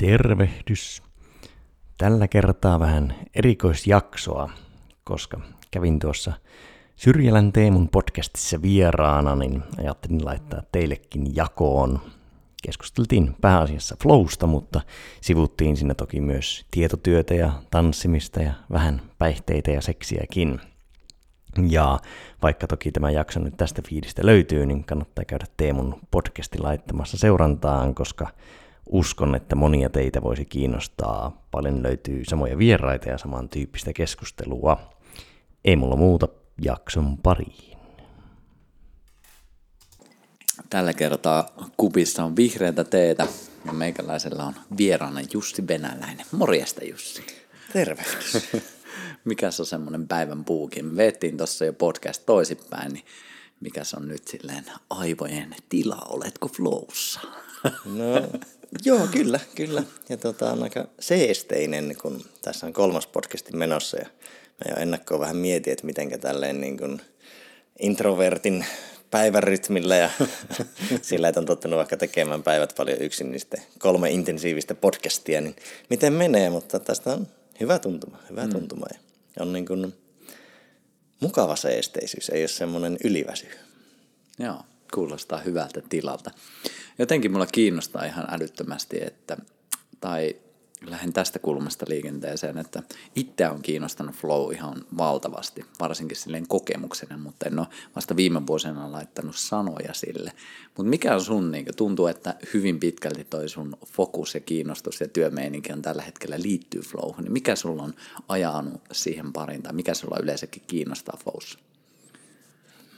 Tervehdys. Tällä kertaa vähän erikoisjaksoa, koska kävin tuossa Syrjälän Teemun podcastissa vieraana, niin ajattelin laittaa teillekin jakoon. Keskusteltiin pääasiassa flowsta, mutta sivuttiin siinä toki myös tietotyötä ja tanssimista ja vähän päihteitä ja seksiäkin. Ja vaikka toki tämä jakso nyt tästä fiidistä löytyy, niin kannattaa käydä Teemun podcasti laittamassa seurantaan, koska uskon, että monia teitä voisi kiinnostaa. Paljon löytyy samoja vieraita ja samantyyppistä keskustelua. Ei mulla muuta jakson pariin. Tällä kertaa kupissa on vihreätä teetä ja meikäläisellä on vieraana Jussi Venäläinen. Morjesta Jussi. Terve. Mikäs on semmoinen päivän puukin? Me veettiin tuossa jo podcast toisinpäin, niin mikäs on nyt silleen aivojen tila? Oletko flowssa? No joo, kyllä, kyllä. Ja tota, on aika seesteinen, kun tässä on kolmas podcasti menossa ja mä jo ennakkoon vähän mietin, että mitenkä tälleen niin kuin introvertin päivärytmillä ja sillä, että on tottunut vaikka tekemään päivät paljon yksin, niin sitten kolme intensiivistä podcastia, niin miten menee, mutta tästä on hyvä tuntuma, hyvä mm. tuntuma ja on niin kuin mukava seesteisyys, ei ole semmoinen yliväsy. Joo, kuulostaa hyvältä tilalta. Jotenkin mulla kiinnostaa ihan älyttömästi, että, tai lähden tästä kulmasta liikenteeseen, että itse on kiinnostanut flow ihan valtavasti, varsinkin silleen kokemuksena, mutta en ole vasta viime vuosina laittanut sanoja sille. Mutta mikä on sun, niin tuntuu, että hyvin pitkälti toi sun fokus ja kiinnostus ja työmeininki on tällä hetkellä liittyy flowhun, niin mikä sulla on ajanut siihen pariin tai mikä sulla yleensäkin kiinnostaa flowssa?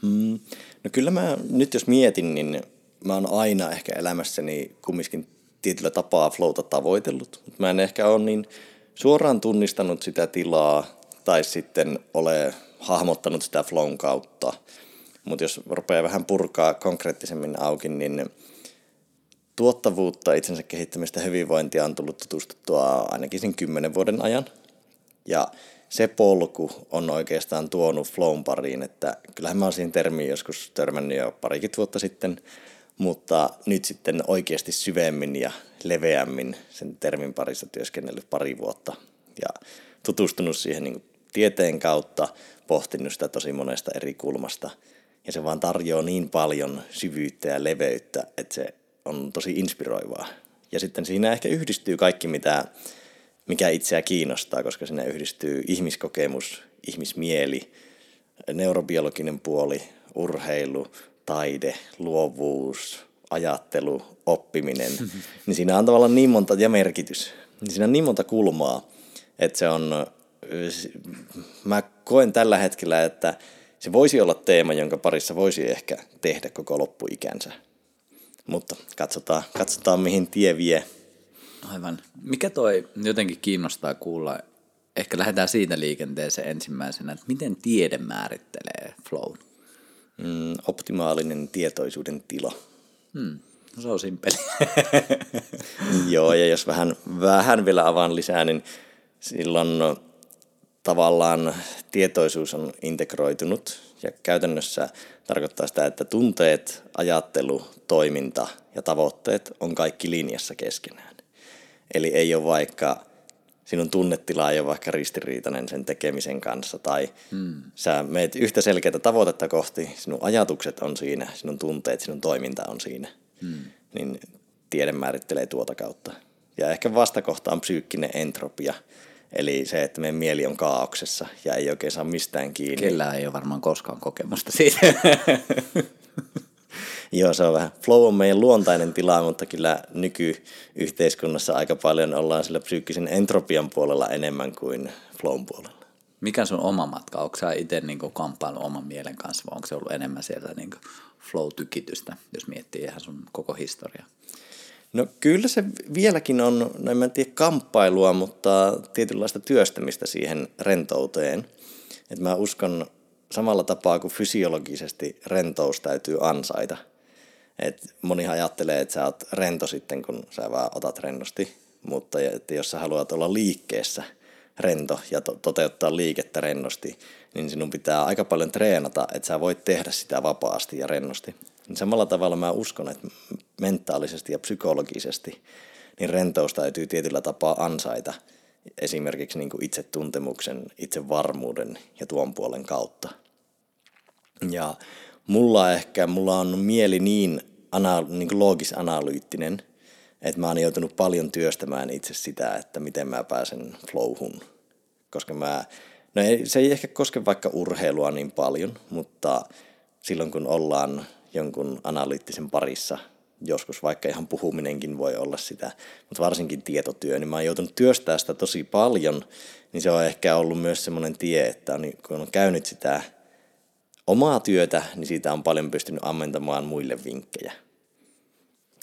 Mm, no kyllä mä nyt jos mietin, niin mä oon aina ehkä elämässäni kumminkin tietyllä tapaa flowta tavoitellut, mä en ehkä ole niin suoraan tunnistanut sitä tilaa tai sitten ole hahmottanut sitä flown kautta. Mutta jos rupeaa vähän purkaa konkreettisemmin auki, niin tuottavuutta, itsensä kehittämistä, hyvinvointia on tullut tutustuttua ainakin sen kymmenen vuoden ajan. Ja se polku on oikeastaan tuonut flown pariin, että kyllähän mä oon siihen termiin joskus törmännyt jo parikymmentä vuotta sitten, mutta nyt sitten oikeasti syvemmin ja leveämmin sen termin parissa työskennellyt pari vuotta ja tutustunut siihen niin tieteen kautta, pohtinut sitä tosi monesta eri kulmasta. Ja se vaan tarjoaa niin paljon syvyyttä ja leveyttä, että se on tosi inspiroivaa. Ja sitten siinä ehkä yhdistyy kaikki, mitä, mikä itseä kiinnostaa, koska siinä yhdistyy ihmiskokemus, ihmismieli, neurobiologinen puoli, urheilu, taide, luovuus, ajattelu, oppiminen, niin siinä on tavallaan niin monta, ja merkitys, niin siinä on niin monta kulmaa, että se on, mä koen tällä hetkellä, että se voisi olla teema, jonka parissa voisi ehkä tehdä koko loppuikänsä. Mutta katsotaan, katsotaan mihin tie vie. Aivan. Mikä toi jotenkin kiinnostaa kuulla, ehkä lähdetään siitä liikenteeseen ensimmäisenä, että miten tiede määrittelee flow? mm, optimaalinen tietoisuuden tila. Hmm. No se on simpeli. Joo, ja jos vähän, vähän vielä avaan lisää, niin silloin tavallaan tietoisuus on integroitunut ja käytännössä tarkoittaa sitä, että tunteet, ajattelu, toiminta ja tavoitteet on kaikki linjassa keskenään. Eli ei ole vaikka sinun tunnetila ei ole vaikka ristiriitainen sen tekemisen kanssa, tai hmm. sä meet yhtä selkeää tavoitetta kohti, sinun ajatukset on siinä, sinun tunteet, sinun toiminta on siinä, hmm. niin tiede määrittelee tuota kautta. Ja ehkä vastakohta on psyykkinen entropia, eli se, että meidän mieli on kaauksessa ja ei oikein saa mistään kiinni. Kellä ei ole varmaan koskaan kokemusta siitä. Joo, se on vähän. Flow on meidän luontainen tila, mutta kyllä nykyyhteiskunnassa aika paljon ollaan sillä psyykkisen entropian puolella enemmän kuin flown puolella. Mikä sun oma matka? Onko sä itse niin kamppailu oman mielen kanssa vai onko se ollut enemmän sieltä niin flow-tykitystä, jos miettii ihan sun koko historiaa? No kyllä se vieläkin on, no en tiedä kamppailua, mutta tietynlaista työstämistä siihen rentouteen. Et mä uskon samalla tapaa kuin fysiologisesti rentous täytyy ansaita – et monihan ajattelee, että sä oot rento sitten, kun sä vaan otat rennosti, mutta että jos sä haluat olla liikkeessä rento ja to- toteuttaa liikettä rennosti, niin sinun pitää aika paljon treenata, että sä voit tehdä sitä vapaasti ja rennosti. Niin samalla tavalla mä uskon, että mentaalisesti ja psykologisesti niin rentous täytyy tietyllä tapaa ansaita esimerkiksi niin kuin itsetuntemuksen, itsevarmuuden ja tuon puolen kautta. Ja mulla ehkä, mulla on mieli niin, ana, niin loogis-analyyttinen, että mä oon joutunut paljon työstämään itse sitä, että miten mä pääsen flowhun. Koska mä, no ei, se ei ehkä koske vaikka urheilua niin paljon, mutta silloin kun ollaan jonkun analyyttisen parissa, joskus vaikka ihan puhuminenkin voi olla sitä, mutta varsinkin tietotyö, niin mä oon joutunut työstää sitä tosi paljon, niin se on ehkä ollut myös semmoinen tie, että on, kun on käynyt sitä omaa työtä, niin siitä on paljon pystynyt ammentamaan muille vinkkejä.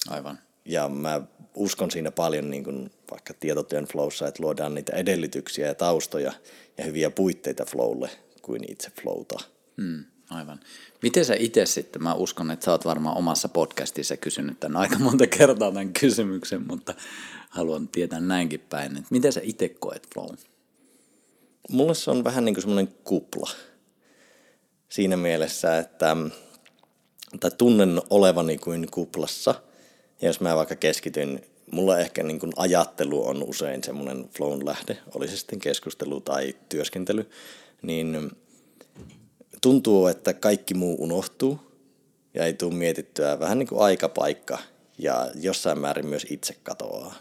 Aivan. Ja mä uskon siinä paljon niin kuin vaikka tietotyön flowssa, että luodaan niitä edellytyksiä ja taustoja ja hyviä puitteita flowlle kuin itse flowta. Hmm, aivan. Miten sä itse sitten, mä uskon, että sä oot varmaan omassa podcastissa kysynyt tämän aika monta kertaa tämän kysymyksen, mutta haluan tietää näinkin päin, että miten sä itse koet flow? Mulle se on vähän niin kuin semmoinen kupla siinä mielessä, että tai tunnen olevani kuin kuplassa. Ja jos mä vaikka keskityn, mulla ehkä niin kuin ajattelu on usein semmoinen flown lähde, oli se sitten keskustelu tai työskentely, niin tuntuu, että kaikki muu unohtuu ja ei tule mietittyä vähän niin kuin aikapaikka ja jossain määrin myös itse katoaa.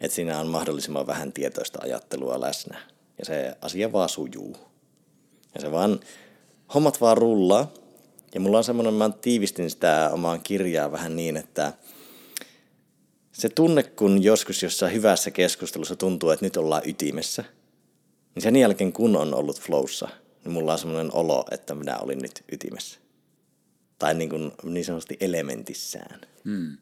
Että siinä on mahdollisimman vähän tietoista ajattelua läsnä ja se asia vaan sujuu. Ja se vaan hommat vaan rullaa. Ja mulla on semmoinen, mä tiivistin sitä omaan kirjaa vähän niin, että se tunne, kun joskus jossain hyvässä keskustelussa tuntuu, että nyt ollaan ytimessä, niin sen jälkeen kun on ollut flowssa, niin mulla on semmoinen olo, että minä olin nyt ytimessä. Tai niin, kuin, niin sanotusti elementissään. Hmm.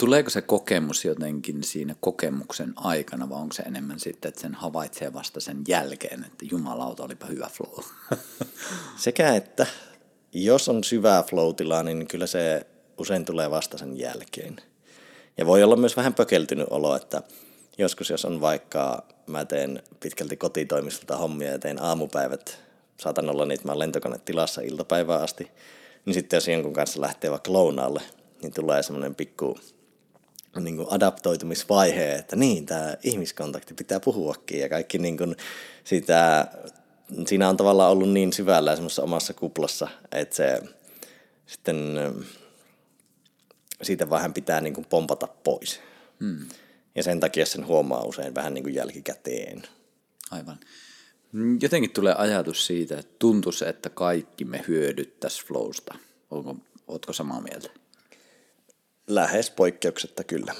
Tuleeko se kokemus jotenkin siinä kokemuksen aikana, vai onko se enemmän sitten, että sen havaitsee vasta sen jälkeen, että jumalauta, olipa hyvä flow? Sekä että, jos on syvää flow niin kyllä se usein tulee vasta sen jälkeen. Ja voi olla myös vähän pökeltynyt olo, että joskus jos on vaikka, mä teen pitkälti kotitoimistolta hommia ja teen aamupäivät, saatan olla niitä, mä olen tilassa iltapäivää asti, niin sitten jos jonkun kanssa lähtee vaikka lounaalle, niin tulee semmoinen pikku niin kuin adaptoitumisvaihe, että niin, tämä ihmiskontakti pitää puhuakin ja kaikki niin kuin sitä, siinä on tavallaan ollut niin syvällä semmoisessa omassa kuplassa, että se sitten siitä vähän pitää niin kuin pompata pois. Hmm. Ja sen takia sen huomaa usein vähän niin kuin jälkikäteen. Aivan. Jotenkin tulee ajatus siitä, että tuntuisi, että kaikki me hyödyttäisi flowsta. Onko, ootko samaa mieltä? Lähes poikkeuksetta kyllä.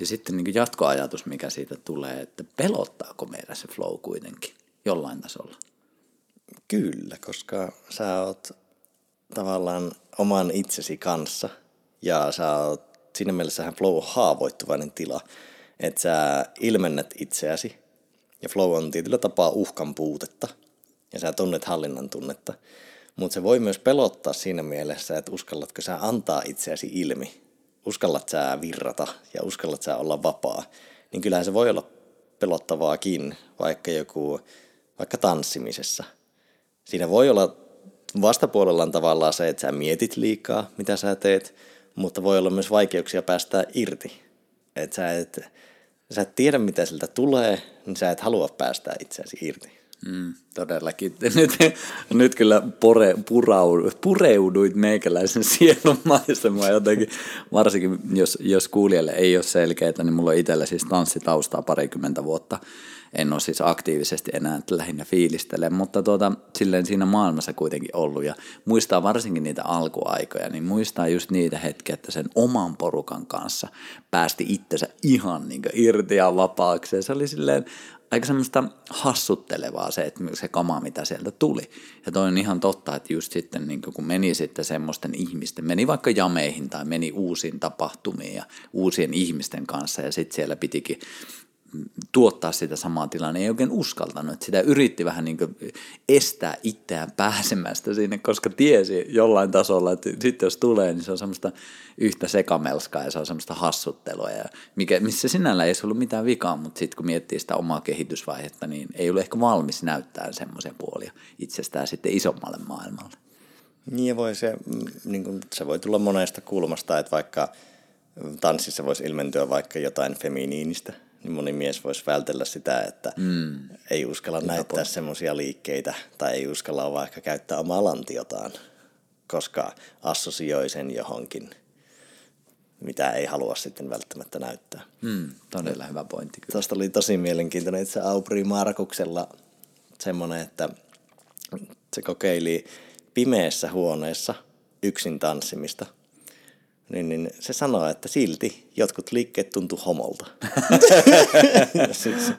Ja sitten niin jatkoajatus, mikä siitä tulee, että pelottaako meidän se flow kuitenkin jollain tasolla? Kyllä, koska sä oot tavallaan oman itsesi kanssa ja sä oot, siinä mielessä flow on haavoittuvainen tila, että sä ilmennät itseäsi ja flow on tietyllä tapaa uhkan puutetta ja sä tunnet hallinnan tunnetta, mutta se voi myös pelottaa siinä mielessä, että uskallatko sä antaa itseäsi ilmi uskallat sä virrata ja uskallat sä olla vapaa, niin kyllähän se voi olla pelottavaakin, vaikka joku, vaikka tanssimisessa. Siinä voi olla vastapuolellaan tavallaan se, että sä mietit liikaa, mitä sä teet, mutta voi olla myös vaikeuksia päästä irti. Että sä et, sä et tiedä, mitä siltä tulee, niin sä et halua päästä itseäsi irti. Mm, todellakin. Nyt, nyt kyllä pure, purau, pureuduit meikäläisen sielun maisemaan jotenkin, varsinkin jos, jos kuulijalle ei ole selkeää, niin mulla on itsellä siis tanssitaustaa parikymmentä vuotta. En ole siis aktiivisesti enää lähinnä fiilistele, mutta tuota, silleen siinä maailmassa kuitenkin ollut ja muistaa varsinkin niitä alkuaikoja, niin muistaa just niitä hetkiä, että sen oman porukan kanssa päästi itsensä ihan niin irti ja vapaaksi. Ja se oli silleen aika semmoista hassuttelevaa se, että se kama, mitä sieltä tuli. Ja toi on ihan totta, että just sitten niin kun meni sitten semmoisten ihmisten, meni vaikka jameihin tai meni uusiin tapahtumiin ja uusien ihmisten kanssa ja sitten siellä pitikin tuottaa sitä samaa tilaa, ei oikein uskaltanut. Sitä yritti vähän niin estää itseään pääsemästä sinne, koska tiesi jollain tasolla, että sitten jos tulee, niin se on semmoista yhtä sekamelskaa ja se on semmoista hassuttelua, ja mikä, missä sinällä ei ollut mitään vikaa, mutta sitten kun miettii sitä omaa kehitysvaihetta, niin ei ole ehkä valmis näyttää semmoisen puolia itsestään sitten isommalle maailmalle. Niin voi se, mm, niin kuin, se voi tulla monesta kulmasta, että vaikka tanssissa voisi ilmentyä vaikka jotain feminiinistä, niin moni mies voisi vältellä sitä, että mm. ei uskalla Hyvä näyttää semmoisia liikkeitä tai ei uskalla vaikka käyttää omaa lantiotaan, koska assosioi sen johonkin, mitä ei halua sitten välttämättä näyttää. Mm, todella hyvä pointti. Kyllä. Tuosta oli tosi mielenkiintoinen itse Aubry Markuksella semmoinen, että se kokeili pimeässä huoneessa yksin tanssimista – niin, niin se sanoo, että silti jotkut liikkeet tuntuu homolta. siis,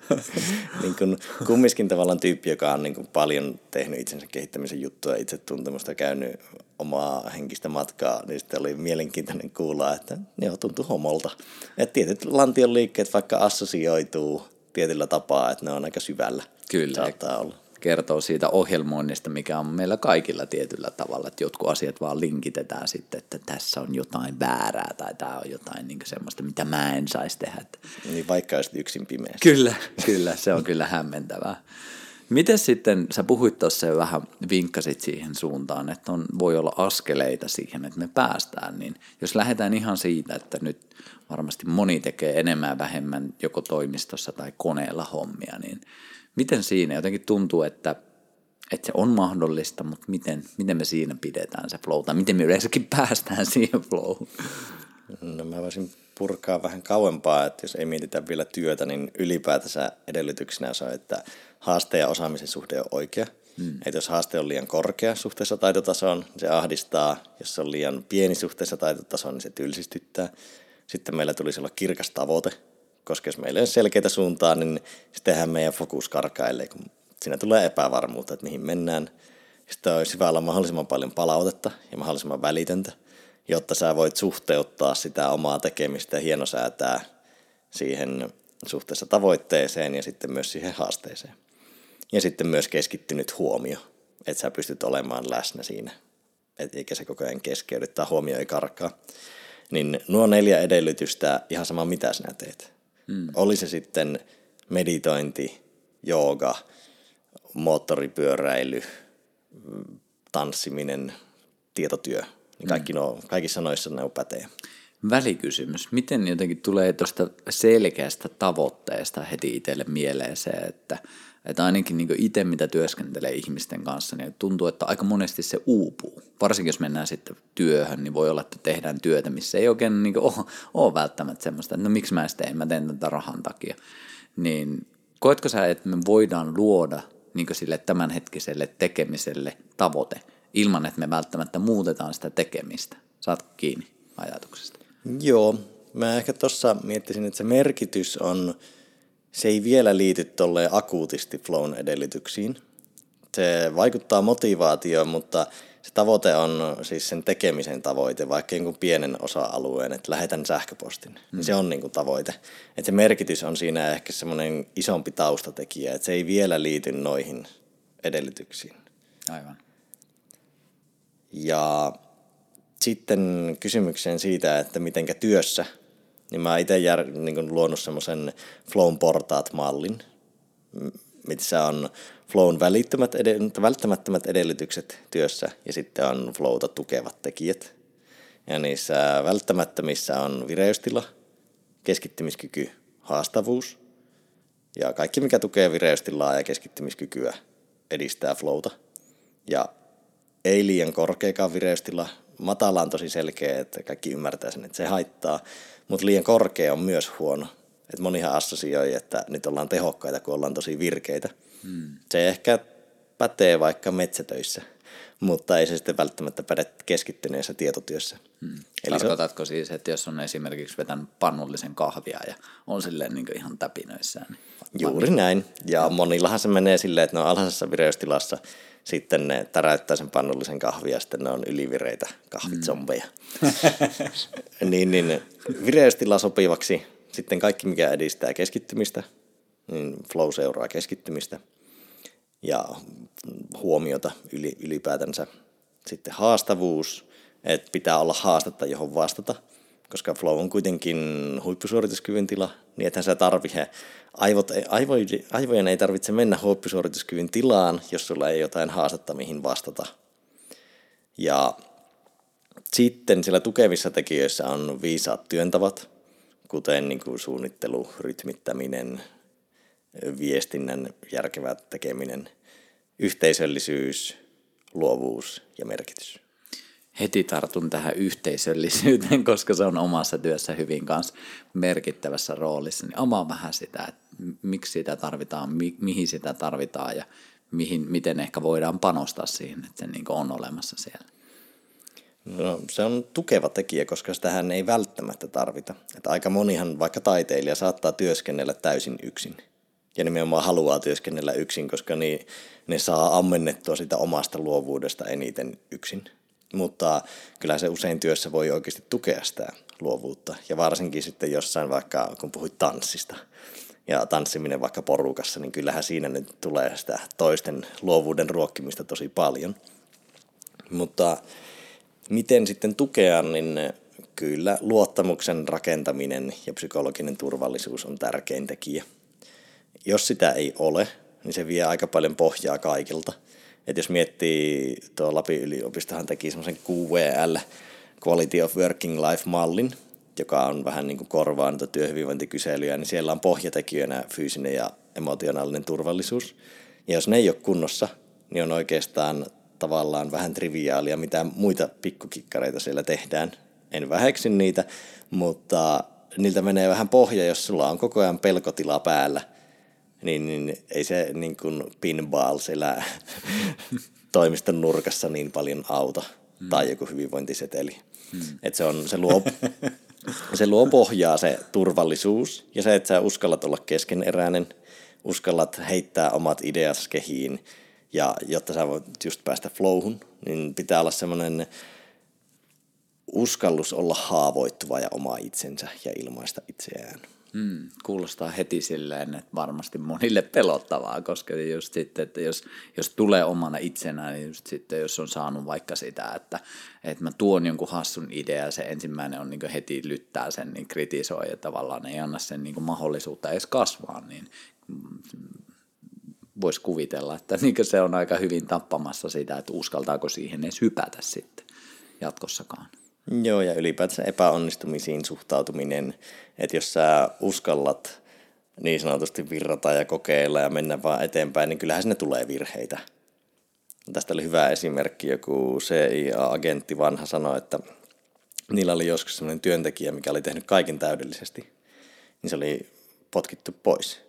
niin kun, kumminkin tavallaan tyyppi, joka on niin paljon tehnyt itsensä kehittämisen juttuja, itse tuntemusta käynyt omaa henkistä matkaa, niin sitten oli mielenkiintoinen kuulla, että ne tuntuu homolta. Että tietyt lantion liikkeet vaikka assosioituu tietyllä tapaa, että ne on aika syvällä. Kyllä. Saattaa olla kertoo siitä ohjelmoinnista, mikä on meillä kaikilla tietyllä tavalla, että jotkut asiat vaan linkitetään sitten, että tässä on jotain väärää tai tämä on jotain niin semmoista, mitä mä en saisi tehdä. Niin vaikka olisit yksin pimeässä. Kyllä, kyllä, se on kyllä hämmentävää. Miten sitten, sä puhuit tuossa jo vähän, vinkkasit siihen suuntaan, että on, voi olla askeleita siihen, että me päästään, niin jos lähdetään ihan siitä, että nyt varmasti moni tekee enemmän ja vähemmän joko toimistossa tai koneella hommia, niin Miten siinä jotenkin tuntuu, että, että se on mahdollista, mutta miten, miten me siinä pidetään se flow, tai miten me yleensäkin päästään siihen flow? No mä voisin purkaa vähän kauempaa, että jos ei mietitä vielä työtä, niin ylipäätänsä edellytyksenä se on, että haasteen ja osaamisen suhde on oikea. Hmm. Että jos haaste on liian korkea suhteessa taitotasoon, niin se ahdistaa. Jos se on liian pieni suhteessa taitotasoon, niin se tylsistyttää. Sitten meillä tulisi olla kirkas tavoite, koska jos meillä ei ole selkeitä suuntaa, niin sittenhän meidän fokus karkailee, kun siinä tulee epävarmuutta, että mihin mennään. Sitten olisi hyvä olla mahdollisimman paljon palautetta ja mahdollisimman välitöntä, jotta sä voit suhteuttaa sitä omaa tekemistä ja hienosäätää siihen suhteessa tavoitteeseen ja sitten myös siihen haasteeseen. Ja sitten myös keskittynyt huomio, että sä pystyt olemaan läsnä siinä, et eikä se koko ajan keskeydy tai huomio ei karkaa. Niin nuo neljä edellytystä, ihan sama mitä sinä teet, Mm. Oli se sitten meditointi, jooga, moottoripyöräily, tanssiminen, tietotyö. Niin kaikki mm. no, kaikissa noissa ne on pätee. Välikysymys. Miten jotenkin tulee tuosta selkeästä tavoitteesta heti itselle mieleen se, että – että ainakin niin itse, mitä työskentelee ihmisten kanssa, niin tuntuu, että aika monesti se uupuu. Varsinkin jos mennään sitten työhön, niin voi olla, että tehdään työtä, missä ei oikein niin ole, ole välttämättä semmoista, että no miksi mä en teen, mä teen tätä rahan takia. Niin koetko sä, että me voidaan luoda niin sille tämänhetkiselle tekemiselle tavoite, ilman että me välttämättä muutetaan sitä tekemistä? Saatko kiinni ajatuksesta? Joo, mä ehkä tuossa miettisin, että se merkitys on – se ei vielä liity tolleen akuutisti flown edellytyksiin. Se vaikuttaa motivaatioon, mutta se tavoite on siis sen tekemisen tavoite, vaikka jonkun pienen osa-alueen, että lähetän sähköpostin. Niin se on niin kuin tavoite. Että se merkitys on siinä ehkä semmoinen isompi taustatekijä, että se ei vielä liity noihin edellytyksiin. Aivan. Ja sitten kysymykseen siitä, että mitenkä työssä – niin mä itse jär, niin luonut semmoisen Flown portaat-mallin, missä on Flown välittömät ed- välttämättömät edellytykset työssä ja sitten on Flowta tukevat tekijät. Ja niissä välttämättömissä on vireystila, keskittymiskyky, haastavuus ja kaikki mikä tukee vireystilaa ja keskittymiskykyä edistää Flowta. Ja ei liian korkeakaan vireystila, matala on tosi selkeä, että kaikki ymmärtää sen, että se haittaa, mutta liian korkea on myös huono. Et monihan assosioi, että nyt ollaan tehokkaita, kun ollaan tosi virkeitä. Hmm. Se ehkä pätee vaikka metsätöissä, mutta ei se sitten välttämättä päde keskittyneessä tietotyössä. Hmm. Eli Tarkoitatko on... siis, että jos on esimerkiksi vetänyt pannullisen kahvia ja on silleen niin ihan täpinöissään? Niin Juuri näin. Ja monillahan se menee silleen, että ne on alhaisessa vireystilassa – sitten ne täräyttää sen pannullisen kahvia ja sitten ne on ylivireitä kahvitsombeja. Mm. niin, niin vireystila sopivaksi. Sitten kaikki, mikä edistää keskittymistä, niin flow seuraa keskittymistä ja huomiota yli, ylipäätänsä. Sitten haastavuus, että pitää olla haastetta, johon vastata, koska flow on kuitenkin huippusuorituskyvyn tila, niin ethän sä tarvitse aivot, aivojen ei tarvitse mennä huoppisuorituskyvyn tilaan, jos sulla ei jotain haastetta mihin vastata. Ja Sitten siellä tukevissa tekijöissä on viisaat työntavat, kuten niin kuin suunnittelu, rytmittäminen, viestinnän järkevä tekeminen, yhteisöllisyys, luovuus ja merkitys. Heti tartun tähän yhteisöllisyyteen, koska se on omassa työssä hyvin kanssa merkittävässä roolissa. Niin omaa vähän sitä, että miksi sitä tarvitaan, mi- mihin sitä tarvitaan ja mihin, miten ehkä voidaan panostaa siihen, että se niin on olemassa siellä. No, se on tukeva tekijä, koska sitähän ei välttämättä tarvita. Että aika monihan, vaikka taiteilija, saattaa työskennellä täysin yksin. Ja nimenomaan haluaa työskennellä yksin, koska niin, ne saa ammennettua sitä omasta luovuudesta eniten yksin. Mutta kyllä se usein työssä voi oikeasti tukea sitä luovuutta. Ja varsinkin sitten jossain vaikka, kun puhuit tanssista ja tanssiminen vaikka porukassa, niin kyllähän siinä nyt tulee sitä toisten luovuuden ruokkimista tosi paljon. Mutta miten sitten tukea, niin kyllä luottamuksen rakentaminen ja psykologinen turvallisuus on tärkein tekijä. Jos sitä ei ole, niin se vie aika paljon pohjaa kaikilta. Et jos miettii, tuo Lapin yliopistohan teki semmoisen QVL, Quality of Working Life-mallin, joka on vähän niin kuin korvaa niitä työhyvinvointikyselyjä, niin siellä on pohjatekijöinä fyysinen ja emotionaalinen turvallisuus. Ja jos ne ei ole kunnossa, niin on oikeastaan tavallaan vähän triviaalia, mitä muita pikkukikkareita siellä tehdään. En väheksy niitä, mutta niiltä menee vähän pohja, jos sulla on koko ajan pelkotila päällä, niin, niin ei se niin kuin pinball siellä toimiston nurkassa niin paljon auta. Hmm. Tai joku hyvinvointiseteli. Hmm. Et se, on, se, luo, se luo pohjaa se turvallisuus ja se, että sä uskallat olla keskeneräinen, uskallat heittää omat ideas kehiin – ja jotta sä voit just päästä flowhun, niin pitää olla semmoinen uskallus olla haavoittuva ja oma itsensä ja ilmaista itseään. Hmm, kuulostaa heti silleen, että varmasti monille pelottavaa, koska just sitten, että jos, jos tulee omana itsenään, niin just sitten jos on saanut vaikka sitä, että, että mä tuon jonkun hassun idea se ensimmäinen on niin heti lyttää sen, niin kritisoi ja tavallaan ei anna sen niin mahdollisuutta edes kasvaa, niin voisi kuvitella, että niin se on aika hyvin tappamassa sitä, että uskaltaako siihen edes hypätä sitten jatkossakaan. Joo, ja ylipäätänsä epäonnistumisiin suhtautuminen, että jos sä uskallat niin sanotusti virrata ja kokeilla ja mennä vaan eteenpäin, niin kyllähän sinne tulee virheitä. Tästä oli hyvä esimerkki, joku CIA-agentti vanha sanoi, että niillä oli joskus sellainen työntekijä, mikä oli tehnyt kaiken täydellisesti, niin se oli potkittu pois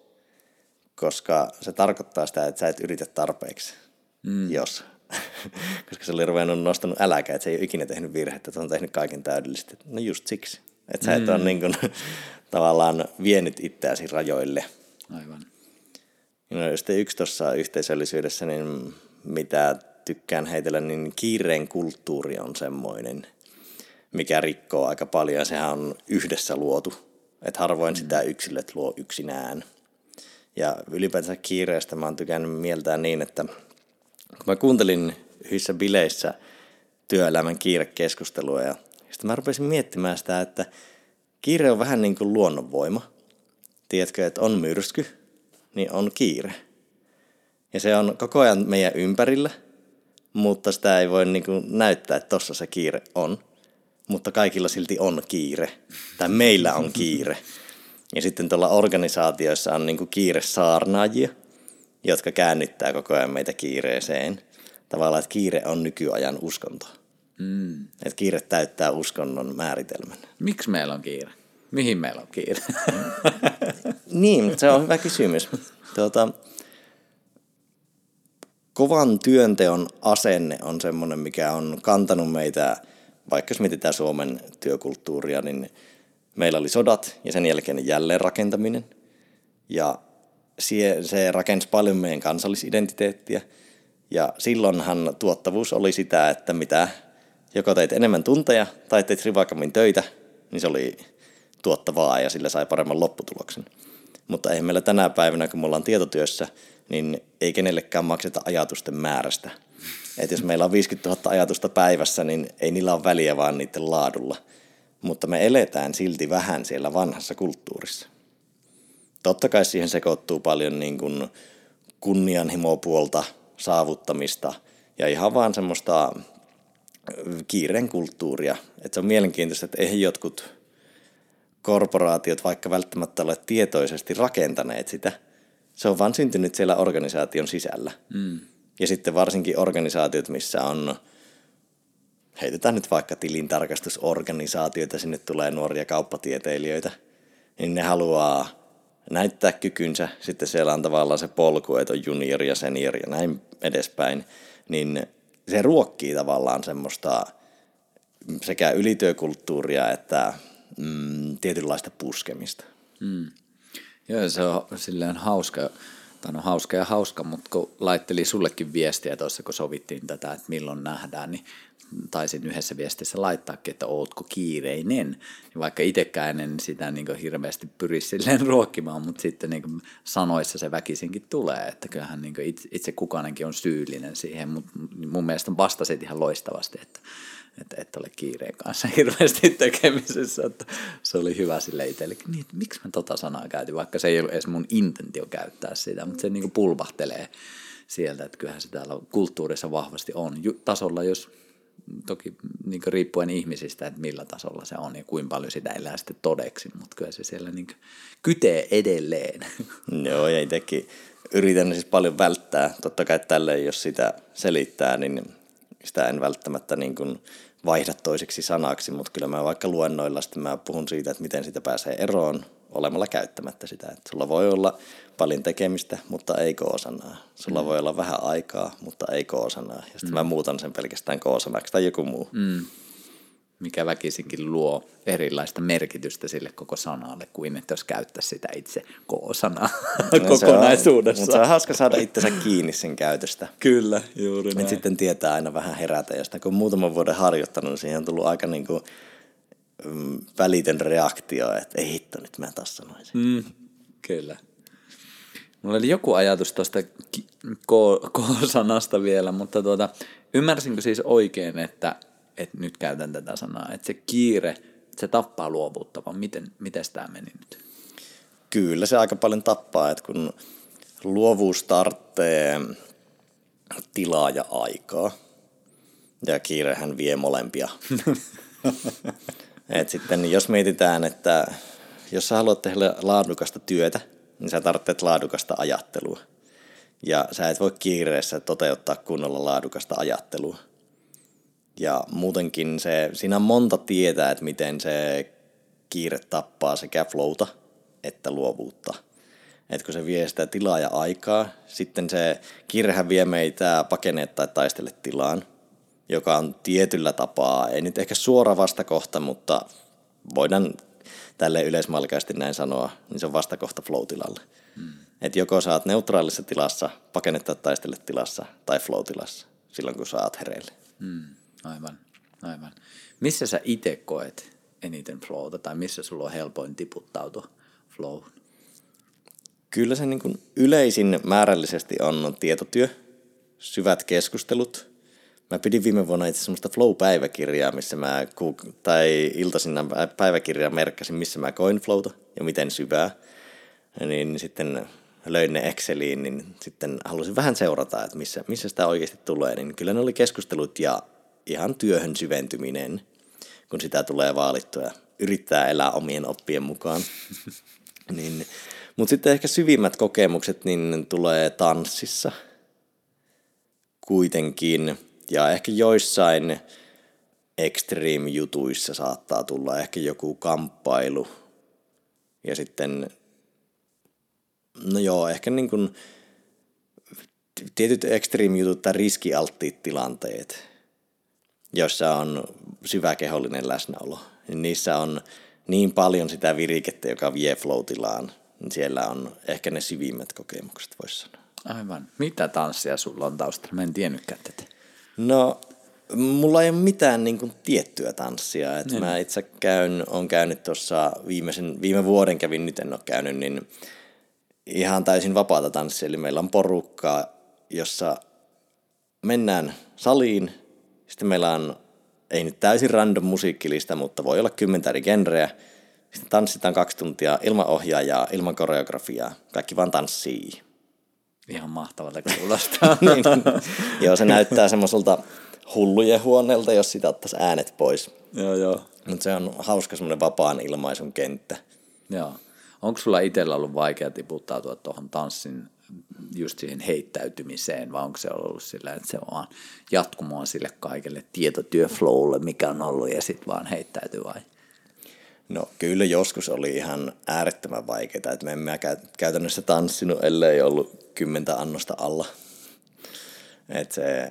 koska se tarkoittaa sitä, että sä et yritä tarpeeksi, mm. jos. koska se oli ruvennut nostanut äläkä, että se ei ole ikinä tehnyt virhettä, että on tehnyt kaiken täydellisesti. No just siksi. Että sä et mm. ole niin kuin, tavallaan vienyt itseäsi rajoille. Aivan. No, sitten yksi tuossa yhteisöllisyydessä, niin mitä tykkään heitellä, niin kiireen kulttuuri on semmoinen, mikä rikkoo aika paljon ja sehän on yhdessä luotu. Että harvoin mm. sitä yksilöt luo yksinään – ja ylipäätänsä kiireestä mä oon tykännyt mieltää niin, että kun mä kuuntelin hyvissä bileissä työelämän kiirekeskustelua ja sitten mä rupesin miettimään sitä, että kiire on vähän niin kuin luonnonvoima. Tiedätkö, että on myrsky, niin on kiire. Ja se on koko ajan meidän ympärillä, mutta sitä ei voi niin kuin näyttää, että tossa se kiire on. Mutta kaikilla silti on kiire. Tai meillä on kiire. Ja sitten tuolla organisaatioissa on niin kiire saarnaajia, jotka käännyttää koko ajan meitä kiireeseen. Tavallaan, että kiire on nykyajan uskonto. Mm. Että kiire täyttää uskonnon määritelmän. Miksi meillä on kiire? Mihin meillä on kiire? niin, se on hyvä kysymys. Tuota, kovan työnteon asenne on semmoinen, mikä on kantanut meitä, vaikka jos mietitään Suomen työkulttuuria, niin meillä oli sodat ja sen jälkeen jälleenrakentaminen. Ja se, se rakensi paljon meidän kansallisidentiteettiä. Ja silloinhan tuottavuus oli sitä, että mitä joko teit enemmän tunteja tai teit rivakammin töitä, niin se oli tuottavaa ja sillä sai paremman lopputuloksen. Mutta ei meillä tänä päivänä, kun me ollaan tietotyössä, niin ei kenellekään makseta ajatusten määrästä. Et jos meillä on 50 000 ajatusta päivässä, niin ei niillä ole väliä vaan niiden laadulla – mutta me eletään silti vähän siellä vanhassa kulttuurissa. Totta kai siihen sekoittuu paljon niin kuin kunnianhimopuolta, saavuttamista ja ihan vaan semmoista kiireen kulttuuria. Et se on mielenkiintoista, että eihän jotkut korporaatiot vaikka välttämättä ole tietoisesti rakentaneet sitä. Se on vaan syntynyt siellä organisaation sisällä. Mm. Ja sitten varsinkin organisaatiot, missä on, heitetään nyt vaikka tilintarkastusorganisaatioita, sinne tulee nuoria kauppatieteilijöitä, niin ne haluaa näyttää kykynsä. Sitten siellä on tavallaan se polku, että on junior ja senior ja näin edespäin. Niin se ruokkii tavallaan semmoista sekä ylityökulttuuria että mm, tietynlaista puskemista. Mm. Joo, se on silleen hauska, tai no hauska ja hauska, mutta kun laitteli sullekin viestiä tuossa, kun sovittiin tätä, että milloin nähdään, niin taisin yhdessä viestissä laittaakin, että ootko kiireinen. Vaikka itsekään en sitä niin hirveästi pyri silleen ruokkimaan, mutta sitten niin sanoissa se väkisinkin tulee, että kyllähän niin itse, kukainenkin on syyllinen siihen, mutta mun mielestä vastasit ihan loistavasti, että että et ole kiireen kanssa hirveästi tekemisessä, että se oli hyvä sille itsellekin. Niin, miksi mä tota sanaa käytin, vaikka se ei ollut edes mun intentio käyttää sitä, mutta se niin pulvahtelee sieltä, että kyllähän se täällä kulttuurissa vahvasti on. Tasolla, jos toki niin riippuen ihmisistä, että millä tasolla se on ja kuinka paljon sitä elää sitten todeksi, mutta kyllä se siellä niin kytee edelleen. Joo, ja itsekin yritän siis paljon välttää. Totta kai tälle, jos sitä selittää, niin sitä en välttämättä niin kuin vaihda toiseksi sanaksi, mutta kyllä mä vaikka luennoilla sitten mä puhun siitä, että miten sitä pääsee eroon olemalla käyttämättä sitä. Että sulla voi olla paljon tekemistä, mutta ei koosanaa. Sulla mm. voi olla vähän aikaa, mutta ei koosanaa. Ja sitten mm. mä muutan sen pelkästään koosanaksi tai joku muu. Mm mikä väkisinkin luo erilaista merkitystä sille koko sanalle, kuin että jos käyttäisi sitä itse K-sanaa no, kokonaisuudessa. Mutta se on hauska saada itsensä kiinni sen käytöstä. Kyllä, juuri näin. Et sitten tietää aina vähän herätä, ja sitä kun muutaman vuoden harjoittanut, niin siihen on tullut aika niin kuin, välitön reaktio, että ei hitto, nyt mä taas sanoisin. Mm, kyllä. Mulla oli joku ajatus tuosta K-sanasta vielä, mutta tuota, ymmärsinkö siis oikein, että että nyt käytän tätä sanaa, että se kiire, se tappaa luovuutta, vaan miten, miten tämä meni nyt? Kyllä se aika paljon tappaa, että kun luovuus tarvitsee tilaa ja aikaa, ja kiirehän vie molempia. Et sitten jos mietitään, että jos sä haluat tehdä laadukasta työtä, niin sä tarvitset laadukasta ajattelua. Ja sä et voi kiireessä toteuttaa kunnolla laadukasta ajattelua. Ja muutenkin se, siinä on monta tietää, että miten se kiire tappaa sekä flowta että luovuutta. Et kun se vie sitä tilaa ja aikaa, sitten se kiirehän vie meitä pakeneet tai taistele tilaan, joka on tietyllä tapaa, ei nyt ehkä suora vastakohta, mutta voidaan tälle yleismalkaisesti näin sanoa, niin se on vastakohta flow-tilalle. Hmm. Et joko saat neutraalissa tilassa, pakennetta taistele tilassa tai flow-tilassa, silloin kun saat hereille. Hmm. Aivan, aivan. Missä sä itse koet eniten flowta tai missä sulla on helpoin tiputtautua flow? Kyllä se niin kuin yleisin määrällisesti on tietotyö, syvät keskustelut. Mä pidin viime vuonna itse semmoista flow-päiväkirjaa, missä mä, tai iltaisin päiväkirjaa merkkasin, missä mä koin flowta ja miten syvää. Niin sitten löin ne Exceliin, niin sitten halusin vähän seurata, että missä, missä sitä oikeasti tulee. Niin kyllä ne oli keskustelut ja ihan työhön syventyminen, kun sitä tulee vaalittua ja yrittää elää omien oppien mukaan. niin, mutta sitten ehkä syvimmät kokemukset niin tulee tanssissa kuitenkin. Ja ehkä joissain extreme-jutuissa saattaa tulla ehkä joku kamppailu. Ja sitten, no joo, ehkä niin kuin tietyt extreme-jutut tai riskialttiit tilanteet – joissa on syvä kehollinen läsnäolo. Niin niissä on niin paljon sitä virikettä, joka vie floatilaan, niin siellä on ehkä ne syvimmät kokemukset, voisi sanoa. Aivan. Mitä tanssia sulla on taustalla? Mä en tiennytkään tätä. No, mulla ei ole mitään niin kuin, tiettyä tanssia. Et mä itse käyn, on käynyt tuossa viimeisen, viime vuoden kävin, nyt en ole käynyt, niin ihan täysin vapaata tanssia. Eli meillä on porukkaa, jossa mennään saliin, sitten meillä on, ei nyt täysin random musiikkilista, mutta voi olla kymmentä eri genreä. Sitten tanssitaan kaksi tuntia ilman ohjaajaa, ilman koreografiaa. Kaikki vaan tanssii. Ihan mahtavalta kuulostaa. niin, joo, se näyttää semmoiselta hullujen huoneelta, jos sitä ottaisi äänet pois. Joo, joo. Mutta se on hauska semmoinen vapaan ilmaisun kenttä. Joo. Onko sulla itsellä ollut vaikea tiputtautua tuohon tanssin just siihen heittäytymiseen, vai onko se ollut sillä, että se vaan jatkumoa sille kaikelle tietotyöflowlle, mikä on ollut, ja sitten vaan heittäytyy vai? No kyllä joskus oli ihan äärettömän vaikeaa, että me emme käytännössä tanssinut, ellei ollut kymmentä annosta alla. Et se,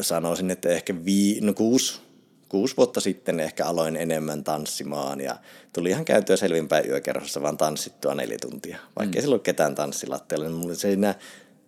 sanoisin, että ehkä vii, no kuusi, kuusi vuotta sitten ehkä aloin enemmän tanssimaan ja tuli ihan käytyä selvinpäin yökerhossa vaan tanssittua neljä tuntia. Vaikka mm. ei silloin ketään tanssilatteella, niin mulla siinä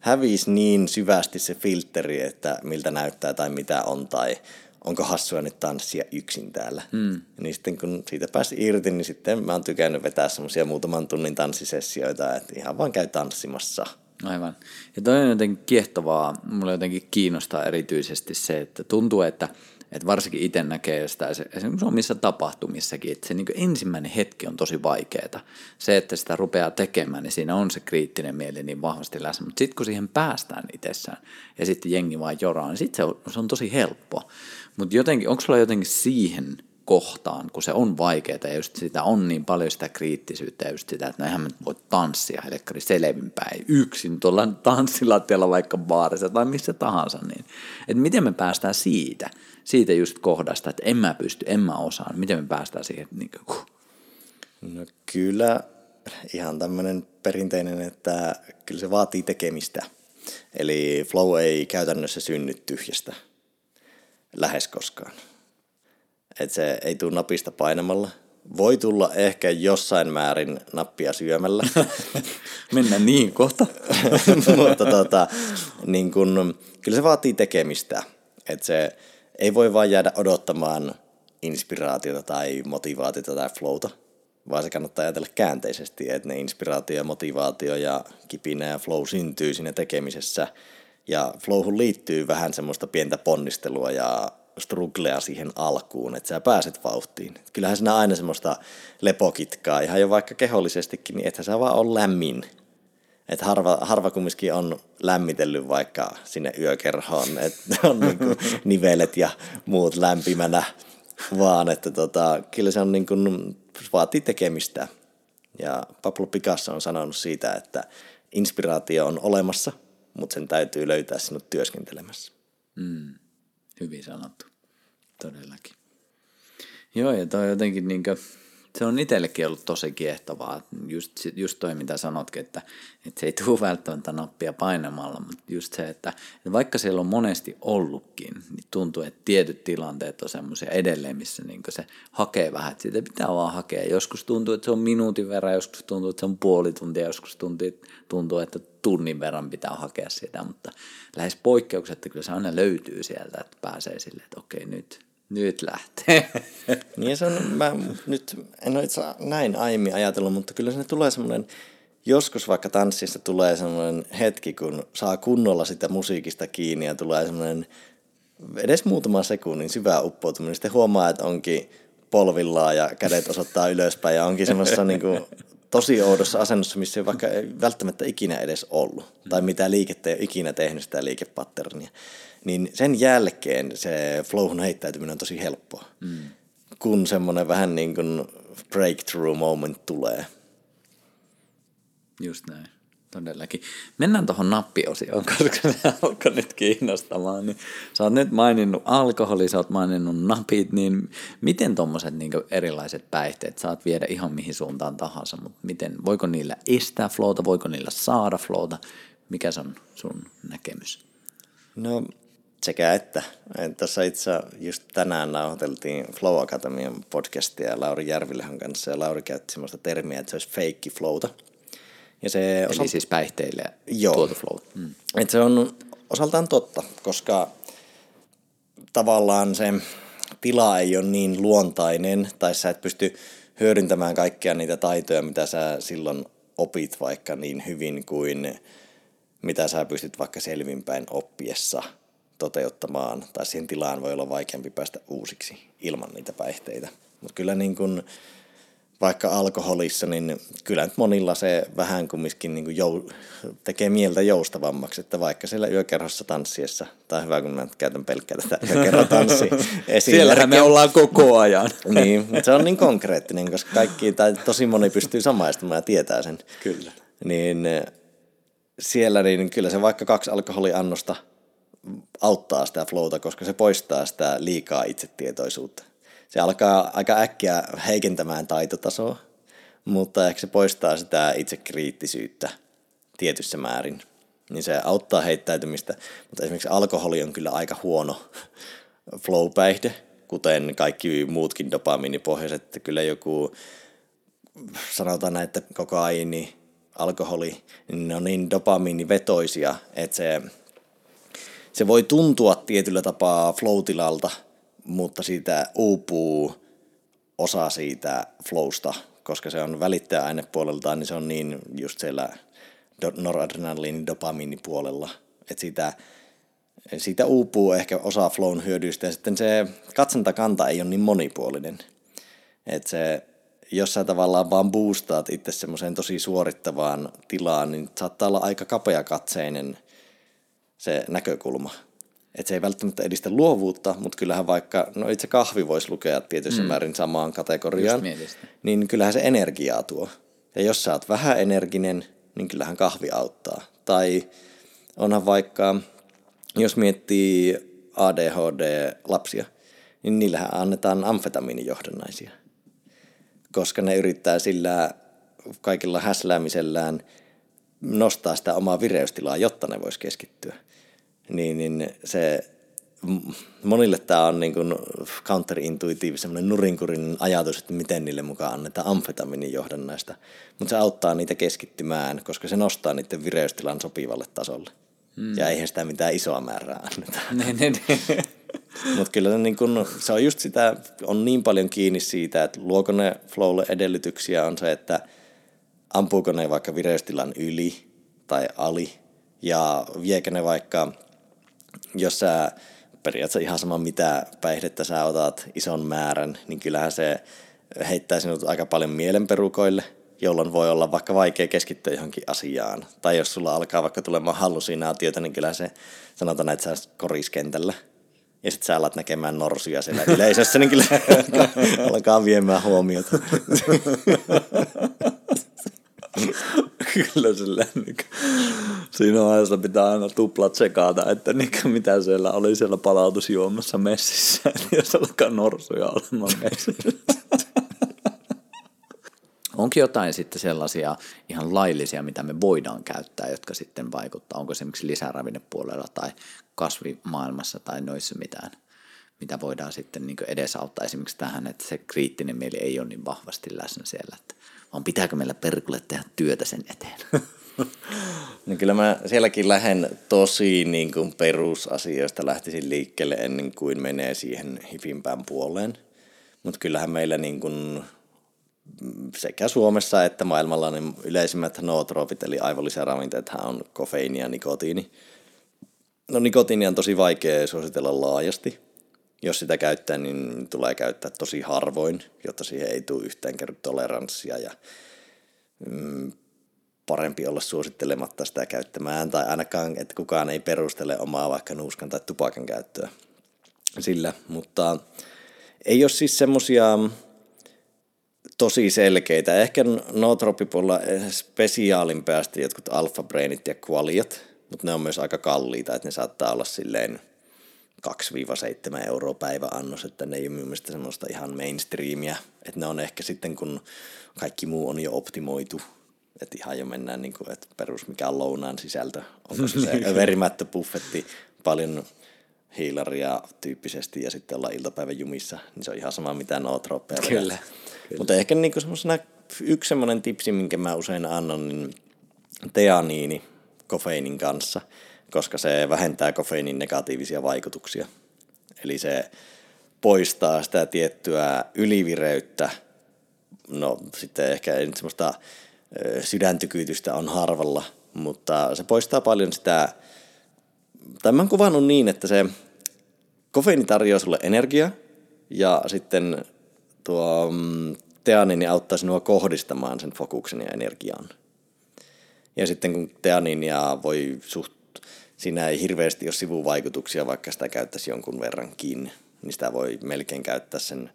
hävisi niin syvästi se filteri, että miltä näyttää tai mitä on tai onko hassua nyt tanssia yksin täällä. Mm. Niin sitten kun siitä pääsi irti, niin sitten mä oon tykännyt vetää semmoisia muutaman tunnin tanssisessioita, että ihan vaan käy tanssimassa. Aivan. Ja toi on jotenkin kiehtovaa, mulle jotenkin kiinnostaa erityisesti se, että tuntuu, että että varsinkin itse näkee sitä esimerkiksi omissa tapahtumissakin, että se niin ensimmäinen hetki on tosi vaikeaa. Se, että sitä rupeaa tekemään, niin siinä on se kriittinen mieli niin vahvasti läsnä. Mutta sitten kun siihen päästään itsessään ja sitten jengi vaan joraa, niin sitten se on, se on tosi helppo. Mutta jotenkin, onko sulla jotenkin siihen kohtaan, kun se on vaikeaa ja just sitä on niin paljon sitä kriittisyyttä ja just sitä, että no eihän mä voi tanssia helkkari selvinpäin yksin tuolla tanssilattialla vaikka baarissa tai missä tahansa, niin että miten me päästään siitä, siitä just kohdasta, että en mä pysty, en mä osaa, miten me päästään siihen, niin No kyllä ihan tämmöinen perinteinen, että kyllä se vaatii tekemistä. Eli flow ei käytännössä synny tyhjästä lähes koskaan. Et se ei tule napista painamalla. Voi tulla ehkä jossain määrin nappia syömällä. Mennään niin kohta. Mutta tota, niin kun, kyllä se vaatii tekemistä. Et se ei voi vaan jäädä odottamaan inspiraatiota tai motivaatiota tai flowta, vaan se kannattaa ajatella käänteisesti, että ne inspiraatio ja motivaatio ja kipinä ja flow syntyy siinä tekemisessä. Ja flowhun liittyy vähän semmoista pientä ponnistelua ja strugglea siihen alkuun, että sä pääset vauhtiin. Kyllähän siinä aina semmoista lepokitkaa, ihan jo vaikka kehollisestikin, niin ethän sä vaan on lämmin. Että harva, harva kumminkin on lämmitellyt vaikka sinne yökerhoon, että on niinku nivelet ja muut lämpimänä, vaan että tota, kyllä se on niinku, vaatii tekemistä. Ja Pablo Picasso on sanonut siitä, että inspiraatio on olemassa, mutta sen täytyy löytää sinut työskentelemässä. Mm. Hyvin sanottu, todellakin. Joo, ja toi jotenkin niin kuin, se on itsellekin ollut tosi kiehtovaa. Just, just toi, mitä sanotkin, että, että se ei tule välttämättä nappia painamalla, mutta just se, että, että vaikka siellä on monesti ollutkin, niin tuntuu, että tietyt tilanteet on semmoisia edelleen, missä niin se hakee vähän, että siitä pitää vaan hakea. Joskus tuntuu, että se on minuutin verran, joskus tuntuu, että se on puoli tuntia, joskus tuntuu, että tunnin verran pitää hakea sitä, mutta lähes poikkeuksetta kyllä se aina löytyy sieltä, että pääsee silleen, että okei, nyt, nyt lähtee. Niin se on, mä nyt en ole itse näin aiemmin ajatellut, mutta kyllä sinne tulee semmoinen, joskus vaikka tanssissa tulee semmoinen hetki, kun saa kunnolla sitä musiikista kiinni ja tulee semmoinen edes muutama sekunnin syvä uppoutuminen. Sitten huomaa, että onkin polvillaan ja kädet osoittaa ylöspäin ja onkin semmoisessa niin kuin tosi oudossa asennossa, missä ei vaikka välttämättä ikinä edes ollut. Tai mitä liikettä ei ole ikinä tehnyt sitä liikepatternia. Niin sen jälkeen se flowhun heittäytyminen on tosi helppoa. Mm. Kun semmoinen vähän niin kuin breakthrough moment tulee. Just näin todellakin. Mennään tuohon nappiosioon, koska se alkoi nyt kiinnostamaan. Niin sä oot nyt maininnut alkoholi, sä oot maininnut napit, niin miten tuommoiset niin erilaiset päihteet saat viedä ihan mihin suuntaan tahansa, mutta miten, voiko niillä estää flowta, voiko niillä saada flowta? Mikä se on sun näkemys? No sekä että. Tässä itse just tänään nauhoiteltiin Flow Academian podcastia Lauri Järvilähän kanssa ja Lauri käytti sellaista termiä, että se olisi fake flowta. Ja se Eli osa... siis päihteille Joo. tuota flow. Mm. Et se on osaltaan totta, koska tavallaan se tila ei ole niin luontainen, tai sä et pysty hyödyntämään kaikkia niitä taitoja, mitä sä silloin opit vaikka niin hyvin kuin mitä sä pystyt vaikka selvinpäin oppiessa toteuttamaan, tai siihen tilaan voi olla vaikeampi päästä uusiksi ilman niitä päihteitä. Mutta kyllä niin kun vaikka alkoholissa, niin kyllä nyt monilla se vähän kumminkin niin jou, tekee mieltä joustavammaksi, että vaikka siellä yökerhossa tanssiessa, tai hyvä kun mä käytän pelkkää tätä yökerrotanssia Siellähän me ollaan koko ajan. niin, mutta se on niin konkreettinen, koska kaikki, tai tosi moni pystyy samaistumaan ja tietää sen. Kyllä. Niin siellä niin kyllä se vaikka kaksi alkoholiannosta auttaa sitä flowta, koska se poistaa sitä liikaa itsetietoisuutta se alkaa aika äkkiä heikentämään taitotasoa, mutta ehkä se poistaa sitä itsekriittisyyttä tietyssä määrin. Niin se auttaa heittäytymistä, mutta esimerkiksi alkoholi on kyllä aika huono flow-päihde, kuten kaikki muutkin dopamiinipohjaiset. Kyllä joku, sanotaan näin, että kokaiini, alkoholi, niin ne on niin dopamiinivetoisia, että se, se voi tuntua tietyllä tapaa flow-tilalta – mutta siitä uupuu osa siitä flowsta, koska se on välittäjäainepuoleltaan, niin se on niin just siellä noradrenaliinin dopamiinipuolella, että siitä, siitä uupuu ehkä osa flown hyödyistä ja sitten se katsontakanta ei ole niin monipuolinen. Että se, jos sä tavallaan vaan boostaat itse semmoiseen tosi suorittavaan tilaan, niin saattaa olla aika kapeakatseinen se näkökulma. Että se ei välttämättä edistä luovuutta, mutta kyllähän vaikka, no itse kahvi voisi lukea tietyssä mm. määrin samaan kategoriaan, niin kyllähän se energiaa tuo. Ja jos sä oot vähän energinen, niin kyllähän kahvi auttaa. Tai onhan vaikka, jos miettii ADHD-lapsia, niin niillähän annetaan amfetamiinijohdannaisia. Koska ne yrittää sillä kaikilla häsläämisellään nostaa sitä omaa vireystilaa, jotta ne vois keskittyä niin, niin se monille tämä on niin kuin counterintuitiivinen, semmoinen nurinkurinen ajatus, että miten niille mukaan annetaan amfetamiinin johdannaista. Mutta se auttaa niitä keskittymään, koska se nostaa niiden vireystilan sopivalle tasolle. Mm. Ja eihän sitä mitään isoa määrää anneta. ne, ne, ne. Mutta kyllä se, niin kun, se on just sitä, on niin paljon kiinni siitä, että luoko ne flowlle edellytyksiä on se, että ampuuko ne vaikka vireystilan yli tai ali, ja viekö ne vaikka jos sä periaatteessa ihan sama mitä päihdettä sä otat ison määrän, niin kyllähän se heittää sinut aika paljon mielenperukoille, jolloin voi olla vaikka vaikea keskittyä johonkin asiaan. Tai jos sulla alkaa vaikka tulemaan hallusinaatioita, niin kyllä se sanotaan, että sä koriskentällä. Ja sitten sä alat näkemään norsuja siellä yleisössä, niin kyllä alkaa viemään huomiota. Kyllä sillä niin siinä vaiheessa pitää aina tuplat sekata, että niin, mitä siellä oli siellä palautusjuomassa messissä, jos alkaa norsuja olemaan messissä. Onko jotain sitten sellaisia ihan laillisia, mitä me voidaan käyttää, jotka sitten vaikuttaa? Onko esimerkiksi lisäravinnepuolella tai kasvimaailmassa tai noissa mitään, mitä voidaan sitten niin edesauttaa esimerkiksi tähän, että se kriittinen mieli ei ole niin vahvasti läsnä siellä, että vaan pitääkö meillä perkulle tehdä työtä sen eteen? No kyllä mä sielläkin lähden tosi niin kuin perusasioista lähtisin liikkeelle ennen kuin menee siihen hipimpään puoleen. Mutta kyllähän meillä niin kuin sekä Suomessa että maailmalla niin yleisimmät nootroopit eli aivolisäravinteet on kofeiini ja nikotiini. No nikotiini on tosi vaikea suositella laajasti. Jos sitä käyttää, niin tulee käyttää tosi harvoin, jotta siihen ei tule yhteen toleranssia ja mm, parempi olla suosittelematta sitä käyttämään, tai ainakaan, että kukaan ei perustele omaa vaikka nuuskan tai tupakan käyttöä sillä, mutta ei ole siis semmosia tosi selkeitä. Ehkä nootropipuolella spesiaalin päästä jotkut alfabrainit ja qualiat, mutta ne on myös aika kalliita, että ne saattaa olla silleen 2-7 euroa päivä annos, että ne ei ole mielestäni semmoista ihan mainstreamia, että ne on ehkä sitten kun kaikki muu on jo optimoitu, että ihan jo mennään niin kuin, että perus mikä on lounaan sisältö, onko se se verimättö buffetti, paljon hiilaria tyyppisesti ja sitten ollaan iltapäivän jumissa, niin se on ihan sama mitä nootrooppeja. Kyllä. kyllä. Mutta ehkä niin semmoisena yksi semmoinen tipsi, minkä mä usein annan, niin teaniini kofeiinin kanssa, koska se vähentää kofeiinin negatiivisia vaikutuksia. Eli se poistaa sitä tiettyä ylivireyttä, no sitten ehkä semmoista sydäntykytystä on harvalla, mutta se poistaa paljon sitä, tai mä oon kuvannut niin, että se kofeiini tarjoaa sulle energiaa, ja sitten tuo mm, teaniini auttaa sinua kohdistamaan sen fokuksen ja energian. Ja sitten kun teaniinia voi suht, siinä ei hirveästi ole sivuvaikutuksia, vaikka sitä käyttäisi jonkun verran kiinni, niin sitä voi melkein käyttää sen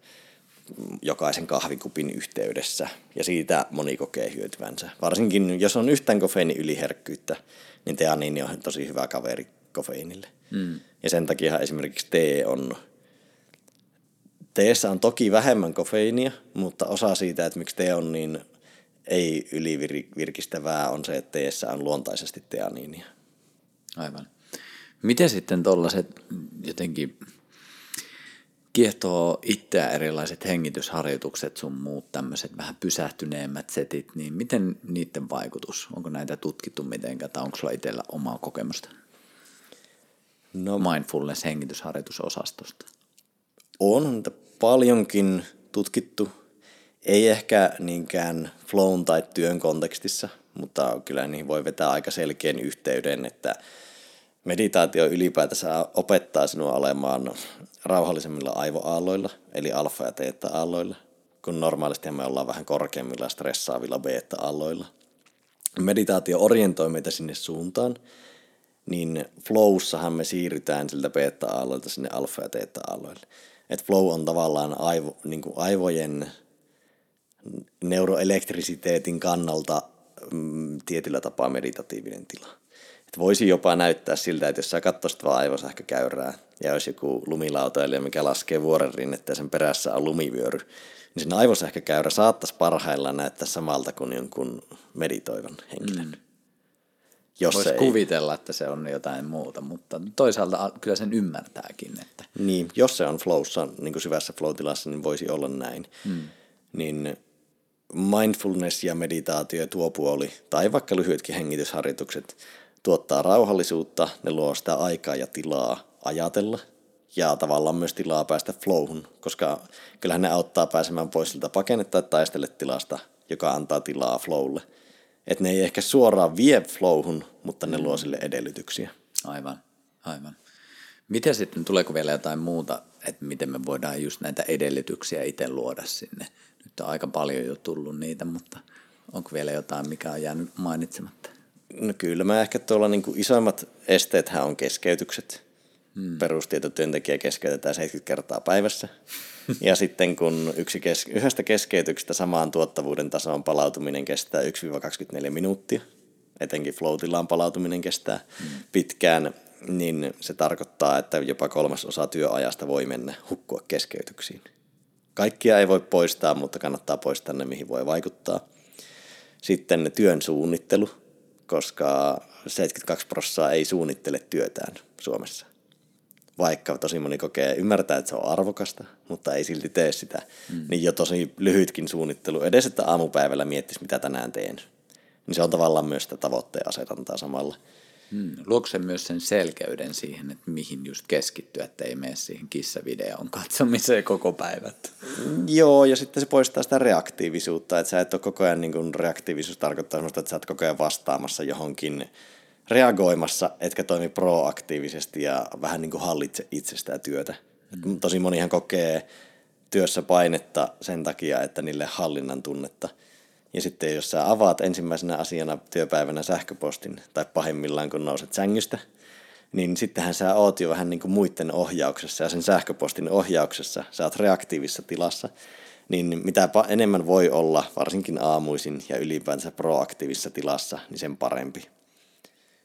jokaisen kahvikupin yhteydessä, ja siitä moni kokee hyötyvänsä. Varsinkin jos on yhtään kofeiini yliherkkyyttä, niin teaniini on tosi hyvä kaveri kofeiinille. Mm. Ja sen takia esimerkiksi tee on Teessä on toki vähemmän kofeiinia, mutta osa siitä, että miksi tee on niin ei ylivirkistävää, on se, että teessä on luontaisesti teaniinia. Aivan. Miten sitten tuollaiset jotenkin kiehtoo itseä erilaiset hengitysharjoitukset, sun muut tämmöiset vähän pysähtyneemmät setit, niin miten niiden vaikutus? Onko näitä tutkittu mitenkään tai onko sulla itsellä omaa kokemusta? No, Mindfulness-hengitysharjoitusosastosta. On paljonkin tutkittu. Ei ehkä niinkään flown tai työn kontekstissa, mutta kyllä niihin voi vetää aika selkeän yhteyden, että meditaatio ylipäätänsä opettaa sinua olemaan rauhallisemmilla aivoaalloilla, eli alfa- ja teetta-aalloilla, kun normaalisti me ollaan vähän korkeammilla stressaavilla beta-aalloilla. Meditaatio orientoi meitä sinne suuntaan, niin flowssahan me siirrytään siltä beta-aalloilta sinne alfa- ja teetta-aalloille. Et flow on tavallaan aivo, niin kuin aivojen neuroelektrisiteetin kannalta mm, tietyllä tapaa meditatiivinen tila. Et voisi jopa näyttää siltä, että jos sä katsoisit vaan aivosähkökäyrää ja olisi joku lumilautailija, mikä laskee vuoren rinnettä ja sen perässä on lumivyöry, niin sen aivosähkökäyrä saattaisi parhaillaan näyttää samalta kuin jonkun meditoivan henkilön. Mm. Jos Voisi ei... kuvitella, että se on jotain muuta, mutta toisaalta kyllä sen ymmärtääkin. Että... Niin, jos se on flowssa, niin kuin syvässä flow-tilassa, niin voisi olla näin. Hmm. Niin mindfulness ja meditaatio ja tuo puoli, tai vaikka lyhyetkin hengitysharjoitukset, tuottaa rauhallisuutta, ne luo sitä aikaa ja tilaa ajatella ja tavallaan myös tilaa päästä flowhun, koska kyllähän ne auttaa pääsemään pois siltä pakenne- tai taistele tilasta, joka antaa tilaa flowlle – että ne ei ehkä suoraan vie flowhun, mutta ne luo sille edellytyksiä. Aivan, aivan. Miten sitten, tuleeko vielä jotain muuta, että miten me voidaan just näitä edellytyksiä itse luoda sinne? Nyt on aika paljon jo tullut niitä, mutta onko vielä jotain, mikä on jäänyt mainitsematta? No kyllä, mä ehkä tuolla niin isoimmat esteethän on keskeytykset. Hmm. Perustietotyöntekijä keskeytetään 70 kertaa päivässä. ja sitten kun yksi kes- yhdestä keskeytyksestä samaan tuottavuuden tasoon palautuminen kestää 1-24 minuuttia, etenkin flow palautuminen kestää hmm. pitkään, niin se tarkoittaa, että jopa kolmas osa työajasta voi mennä hukkua keskeytyksiin. Kaikkia ei voi poistaa, mutta kannattaa poistaa ne, mihin voi vaikuttaa. Sitten työn suunnittelu, koska 72 prosenttia ei suunnittele työtään Suomessa vaikka tosi moni kokee, ymmärtää, että se on arvokasta, mutta ei silti tee sitä, mm. niin jo tosi lyhytkin suunnittelu, edes että aamupäivällä miettisi, mitä tänään teen, niin se on tavallaan myös sitä tavoitteen asetantaa samalla. Hmm. Luoko se myös sen selkeyden siihen, että mihin just keskittyä, että ei mene siihen kissavideon katsomiseen koko päivät? Joo, ja sitten se poistaa sitä reaktiivisuutta, että sä et ole koko ajan, niin kuin reaktiivisuus tarkoittaa että sä oot koko ajan vastaamassa johonkin reagoimassa, etkä toimi proaktiivisesti ja vähän niin kuin hallitse itsestä työtä. Mm. Tosi monihan kokee työssä painetta sen takia, että niille hallinnan tunnetta. Ja sitten jos sä avaat ensimmäisenä asiana työpäivänä sähköpostin tai pahimmillaan kun nouset sängystä, niin sittenhän sä oot jo vähän niin kuin muiden ohjauksessa ja sen sähköpostin ohjauksessa. Sä oot reaktiivisessa tilassa, niin mitä enemmän voi olla, varsinkin aamuisin ja ylipäänsä proaktiivisessa tilassa, niin sen parempi.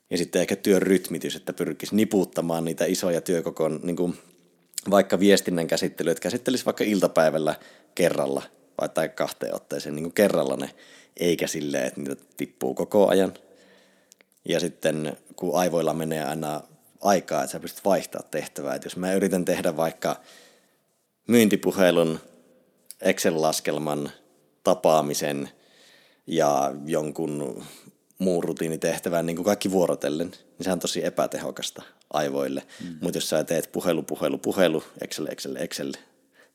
Ja sitten ehkä työn rytmitys, että pyrkisi niputtamaan niitä isoja työkokoon, niin kuin vaikka viestinnän käsittely, että käsittelisi vaikka iltapäivällä kerralla tai kahteen otteeseen niin kuin kerralla ne, eikä silleen, että niitä tippuu koko ajan. Ja sitten kun aivoilla menee aina aikaa, että sä pystyt vaihtamaan tehtävää. Että jos mä yritän tehdä vaikka myyntipuhelun, Excel-laskelman, tapaamisen ja jonkun muun rutiinitehtävään niin kuin kaikki vuorotellen, niin se on tosi epätehokasta aivoille. Mm. Mutta jos sä teet puhelu, puhelu, puhelu, Excel, Excel, Excel,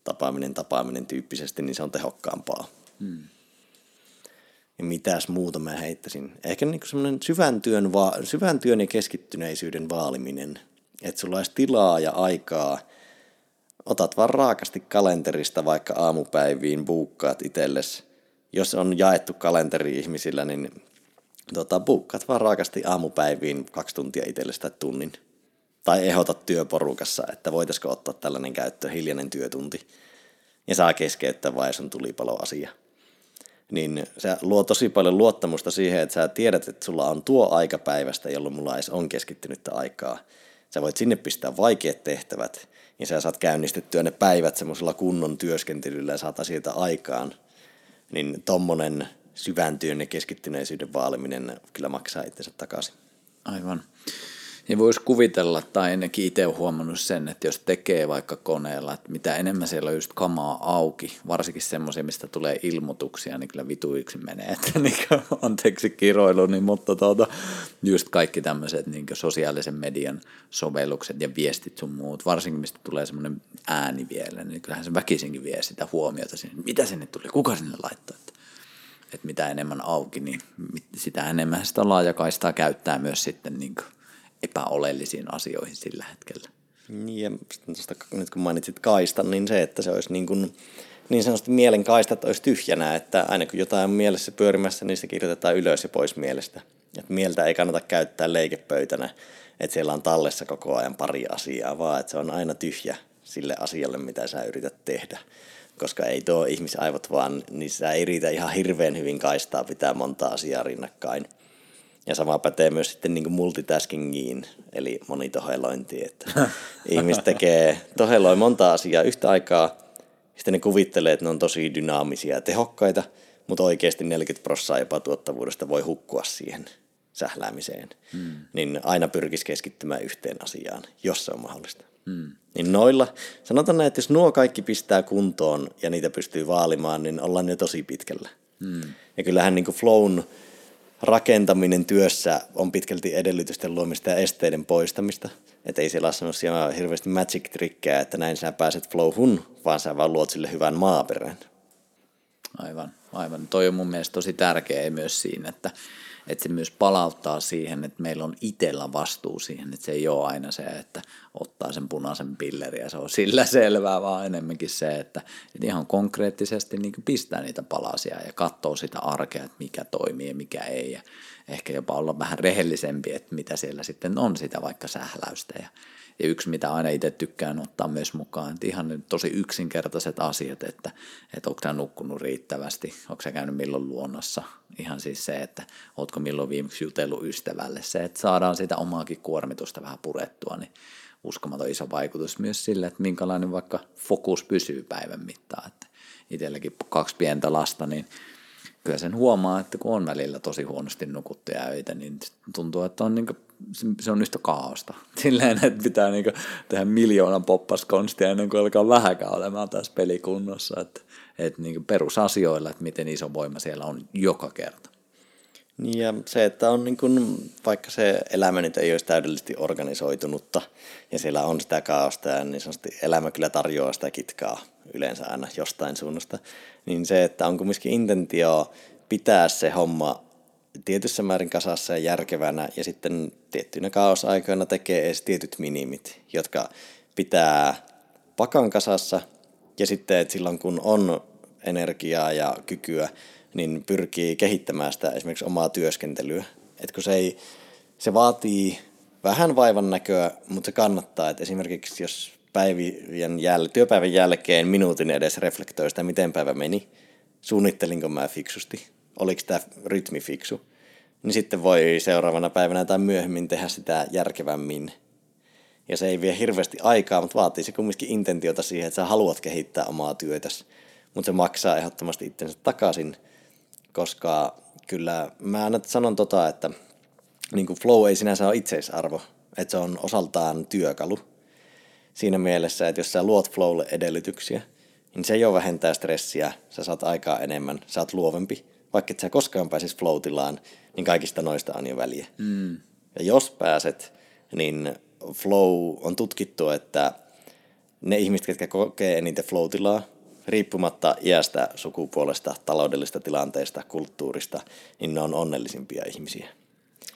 tapaaminen, tapaaminen tyyppisesti, niin se on tehokkaampaa. Mm. Ja mitäs muuta mä heittäisin? Ehkä niin semmoinen syvän työn, va- syvän työn ja keskittyneisyyden vaaliminen. Että sulla olisi tilaa ja aikaa otat vaan raakasti kalenterista vaikka aamupäiviin, buukkaat itsellesi. Jos on jaettu kalenteri ihmisillä, niin tota, buukkaat vaan raakasti aamupäiviin kaksi tuntia itsellesi tai tunnin. Tai ehdotat työporukassa, että voitaisiko ottaa tällainen käyttö, hiljainen työtunti. Ja saa keskeyttää vai sun tulipaloasia. Niin se luo tosi paljon luottamusta siihen, että sä tiedät, että sulla on tuo aika päivästä, jolloin mulla edes on keskittynyttä aikaa. Sä voit sinne pistää vaikeat tehtävät, ja sä saat käynnistettyä ne päivät semmoisella kunnon työskentelyllä ja saat asioita aikaan. Niin tommonen syvän työn ja keskittyneisyyden vaaliminen kyllä maksaa itsensä takaisin. Aivan. Ja voisi kuvitella, tai ennenkin itse olen huomannut sen, että jos tekee vaikka koneella, että mitä enemmän siellä on just kamaa auki, varsinkin semmoisia, mistä tulee ilmoituksia, niin kyllä vituiksi menee, että niin kuin, anteeksi kiroilu, niin, mutta tuota, just kaikki tämmöiset niin sosiaalisen median sovellukset ja viestit sun muut, varsinkin mistä tulee semmoinen ääni vielä, niin kyllähän se väkisinkin vie sitä huomiota sinne, mitä sinne tuli, kuka sinne laittaa, että että mitä enemmän auki, niin sitä enemmän sitä laajakaistaa käyttää myös sitten niin kuin epäolellisiin asioihin sillä hetkellä. Niin, ja tosta, nyt kun mainitsit kaistan, niin se, että se olisi niin, kuin, niin sanotusti mielen kaistat olisi tyhjänä, että aina kun jotain on mielessä pyörimässä, niin se kirjoitetaan ylös ja pois mielestä. Että mieltä ei kannata käyttää leikepöytänä, että siellä on tallessa koko ajan pari asiaa, vaan että se on aina tyhjä sille asialle, mitä sä yrität tehdä. Koska ei tuo ihmisaivot vaan, niin sä ei riitä ihan hirveän hyvin kaistaa pitää monta asiaa rinnakkain. Ja sama pätee myös sitten niin multitaskingiin, eli monitohelointiin, että ihmiset tekee, toheloi monta asiaa yhtä aikaa, sitten ne kuvittelee, että ne on tosi dynaamisia ja tehokkaita, mutta oikeasti 40 prosenttia jopa tuottavuudesta voi hukkua siihen sähläämiseen. Hmm. Niin aina pyrkisi keskittymään yhteen asiaan, jos se on mahdollista. Hmm. Niin noilla, sanotaan näin, että jos nuo kaikki pistää kuntoon ja niitä pystyy vaalimaan, niin ollaan jo tosi pitkällä. Hmm. Ja kyllähän niin kuin flown rakentaminen työssä on pitkälti edellytysten luomista ja esteiden poistamista. Että ei siellä ole sellaisia hirveästi magic-trikkejä, että näin sä pääset flowhun, vaan sä vaan luot sille hyvän maaperän. Aivan, aivan. Toi on mun mielestä tosi tärkeä myös siinä, että että se myös palauttaa siihen, että meillä on itsellä vastuu siihen, että se ei ole aina se, että ottaa sen punaisen pilleri ja se on sillä selvää, vaan enemmänkin se, että, että ihan konkreettisesti niin pistää niitä palasia ja katsoo sitä arkea, että mikä toimii ja mikä ei. Ja ehkä jopa olla vähän rehellisempi, että mitä siellä sitten on sitä vaikka sähläystä ja ja yksi, mitä aina itse tykkään ottaa myös mukaan, että ihan tosi yksinkertaiset asiat, että, että onko sä nukkunut riittävästi, onko sä käynyt milloin luonnossa. Ihan siis se, että ootko milloin viimeksi jutellut ystävälle. Se, että saadaan sitä omaakin kuormitusta vähän purettua, niin uskomaton iso vaikutus myös sille, että minkälainen vaikka fokus pysyy päivän mittaan. Että itselläkin kaksi pientä lasta, niin kyllä sen huomaa, että kun on välillä tosi huonosti nukuttuja öitä, niin tuntuu, että on niin se on yhtä kaaosta. Silleen, että pitää niin kuin tehdä miljoonan poppaskonstia ennen kuin alkaa vähäkään olemaan tässä pelikunnossa. Että, että niin perusasioilla, että miten iso voima siellä on joka kerta. Niin ja se, että on niin kuin, vaikka se elämä nyt ei olisi täydellisesti organisoitunutta ja siellä on sitä kaaosta ja niin sanotusti elämä kyllä tarjoaa sitä kitkaa yleensä aina jostain suunnasta, niin se, että on kumminkin intentio pitää se homma tietyssä määrin kasassa ja järkevänä ja sitten tiettyinä kaosaikoina tekee edes tietyt minimit, jotka pitää pakan kasassa ja sitten, että silloin kun on energiaa ja kykyä, niin pyrkii kehittämään sitä esimerkiksi omaa työskentelyä. Et kun se, ei, se vaatii vähän vaivan näköä, mutta se kannattaa. Et esimerkiksi jos päivien jäl- työpäivän jälkeen minuutin edes reflektoi sitä, miten päivä meni, suunnittelinko mä fiksusti, oliko tämä rytmi fiksu, niin sitten voi seuraavana päivänä tai myöhemmin tehdä sitä järkevämmin. Ja se ei vie hirveästi aikaa, mutta vaatii se kumminkin intentiota siihen, että sä haluat kehittää omaa työtäsi. Mutta se maksaa ehdottomasti itsensä takaisin, koska kyllä mä aina sanon tota, että niin kuin flow ei sinänsä ole itseisarvo, että se on osaltaan työkalu. Siinä mielessä, että jos sä luot flowlle edellytyksiä, niin se jo vähentää stressiä, sä saat aikaa enemmän, sä oot luovempi. Vaikka et sä koskaan pääsis flow niin kaikista noista on jo väliä. Mm. Ja jos pääset, niin flow on tutkittu, että ne ihmiset, jotka kokee eniten flow riippumatta iästä, sukupuolesta, taloudellista tilanteesta, kulttuurista, niin ne on onnellisimpia ihmisiä.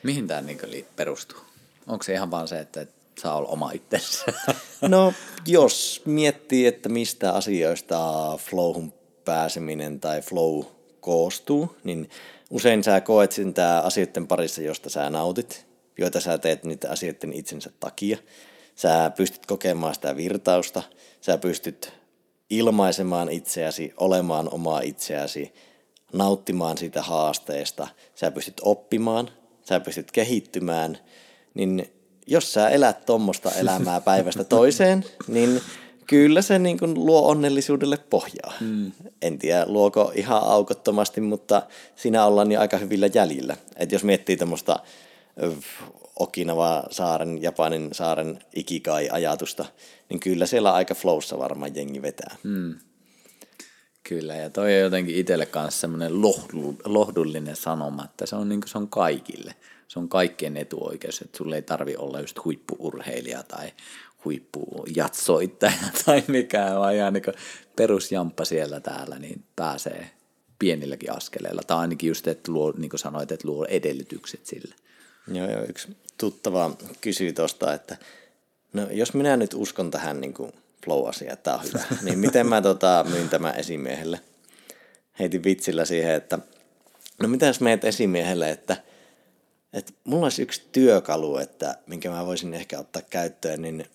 Mihin tämä niin perustuu? Onko se ihan vaan se, että saa olla oma itsensä. No, jos miettii, että mistä asioista flowhun pääseminen tai flow koostuu, niin usein sä koet sen asioiden parissa, josta sä nautit, joita sä teet niiden asioiden itsensä takia. Sä pystyt kokemaan sitä virtausta, sä pystyt ilmaisemaan itseäsi, olemaan omaa itseäsi, nauttimaan siitä haasteesta, sä pystyt oppimaan, sä pystyt kehittymään, niin jos sä elät tuommoista elämää päivästä toiseen, niin kyllä se niin kuin luo onnellisuudelle pohjaa. Mm. En tiedä, luoko ihan aukottomasti, mutta siinä ollaan jo aika hyvillä jäljillä. Et jos miettii tämmöistä Okinawa saaren, Japanin saaren ikikai-ajatusta, niin kyllä siellä aika flowssa varmaan jengi vetää. Mm. Kyllä, ja toi on jotenkin itselle kanssa semmoinen lohdullinen sanoma, että se on, niin se on kaikille. Se on kaikkien etuoikeus, että sulle ei tarvi olla just huippuurheilija tai huippujatsoittaja tai mikään, vaan ihan niin perusjamppa siellä täällä, niin pääsee pienilläkin askeleilla. Tai ainakin just, että luo, niin kuin sanoit, että luo edellytykset sille. Joo, joo, yksi tuttava kysyi tuosta, että no jos minä nyt uskon tähän niin kuin flow-asiaan, että tämä on hyvä, niin miten mä tota, myyn tämän esimiehelle? Heitin vitsillä siihen, että no mitä jos meet esimiehelle, että, että mulla olisi yksi työkalu, että minkä mä voisin ehkä ottaa käyttöön, niin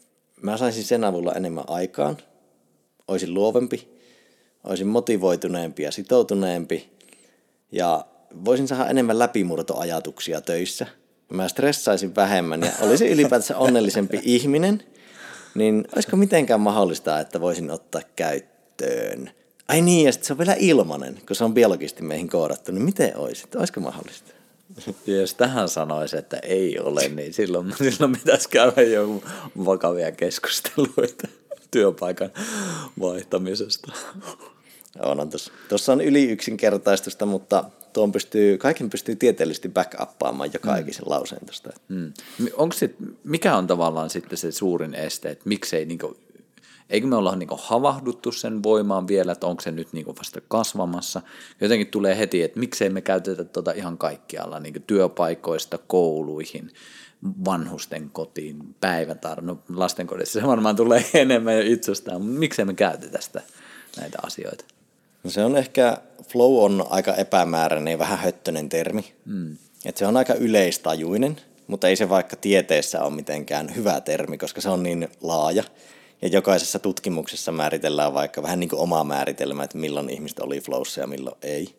mä saisin sen avulla enemmän aikaan, olisin luovempi, olisin motivoituneempi ja sitoutuneempi ja voisin saada enemmän läpimurtoajatuksia töissä. Mä stressaisin vähemmän ja olisin ylipäätänsä onnellisempi ihminen, niin olisiko mitenkään mahdollista, että voisin ottaa käyttöön? Ai niin, ja se on vielä ilmanen, kun se on biologisesti meihin koodattu, niin miten olisi? Olisiko mahdollista? Ja jos tähän sanoisi, että ei ole, niin silloin, silloin pitäisi käydä jo vakavia keskusteluita työpaikan vaihtamisesta. On, on tuossa. tuossa on yli yksinkertaistusta, mutta tuon pystyy, kaiken pystyy tieteellisesti backuppaamaan joka mm. ikisen lauseen tuosta. Mm. Onko sit, mikä on tavallaan sitten se suurin este, että miksei niinku Eikö me olla niin havahduttu sen voimaan vielä, että onko se nyt niin vasta kasvamassa. Jotenkin tulee heti, että miksei me käytetä tuota ihan kaikkialla, niin työpaikoista kouluihin, vanhusten kotiin, päivätar, no lastenkodissa se varmaan tulee enemmän jo itsestään, mutta miksei me käytetä sitä näitä asioita? No se on ehkä, flow on aika epämääräinen ja vähän höttönen termi. Mm. Et se on aika yleistajuinen, mutta ei se vaikka tieteessä ole mitenkään hyvä termi, koska se on niin laaja. Ja jokaisessa tutkimuksessa määritellään vaikka vähän niin kuin omaa määritelmää, että milloin ihmiset oli flowssa ja milloin ei.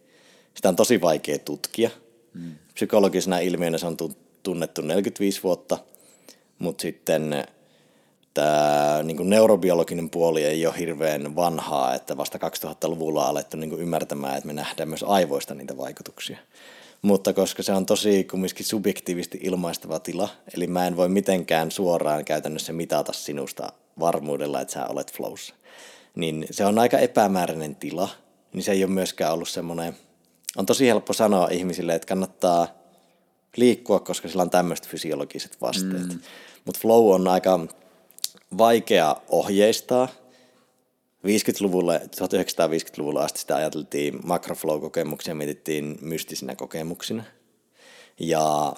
Sitä on tosi vaikea tutkia. Mm. Psykologisena ilmiönä se on tunnettu 45 vuotta, mutta sitten tämä niin kuin neurobiologinen puoli ei ole hirveän vanhaa, että vasta 2000-luvulla on alettu niin kuin ymmärtämään, että me nähdään myös aivoista niitä vaikutuksia. Mutta koska se on tosi kumminkin subjektiivisesti ilmaistava tila, eli mä en voi mitenkään suoraan käytännössä mitata sinusta varmuudella, että sä olet flowssa. Niin se on aika epämääräinen tila, niin se ei ole myöskään ollut semmoinen, on tosi helppo sanoa ihmisille, että kannattaa liikkua, koska sillä on tämmöiset fysiologiset vasteet. Mm. Mutta flow on aika vaikea ohjeistaa. 50-luvulla, 1950-luvulla asti sitä ajateltiin makroflow-kokemuksia, mietittiin mystisinä kokemuksina. Ja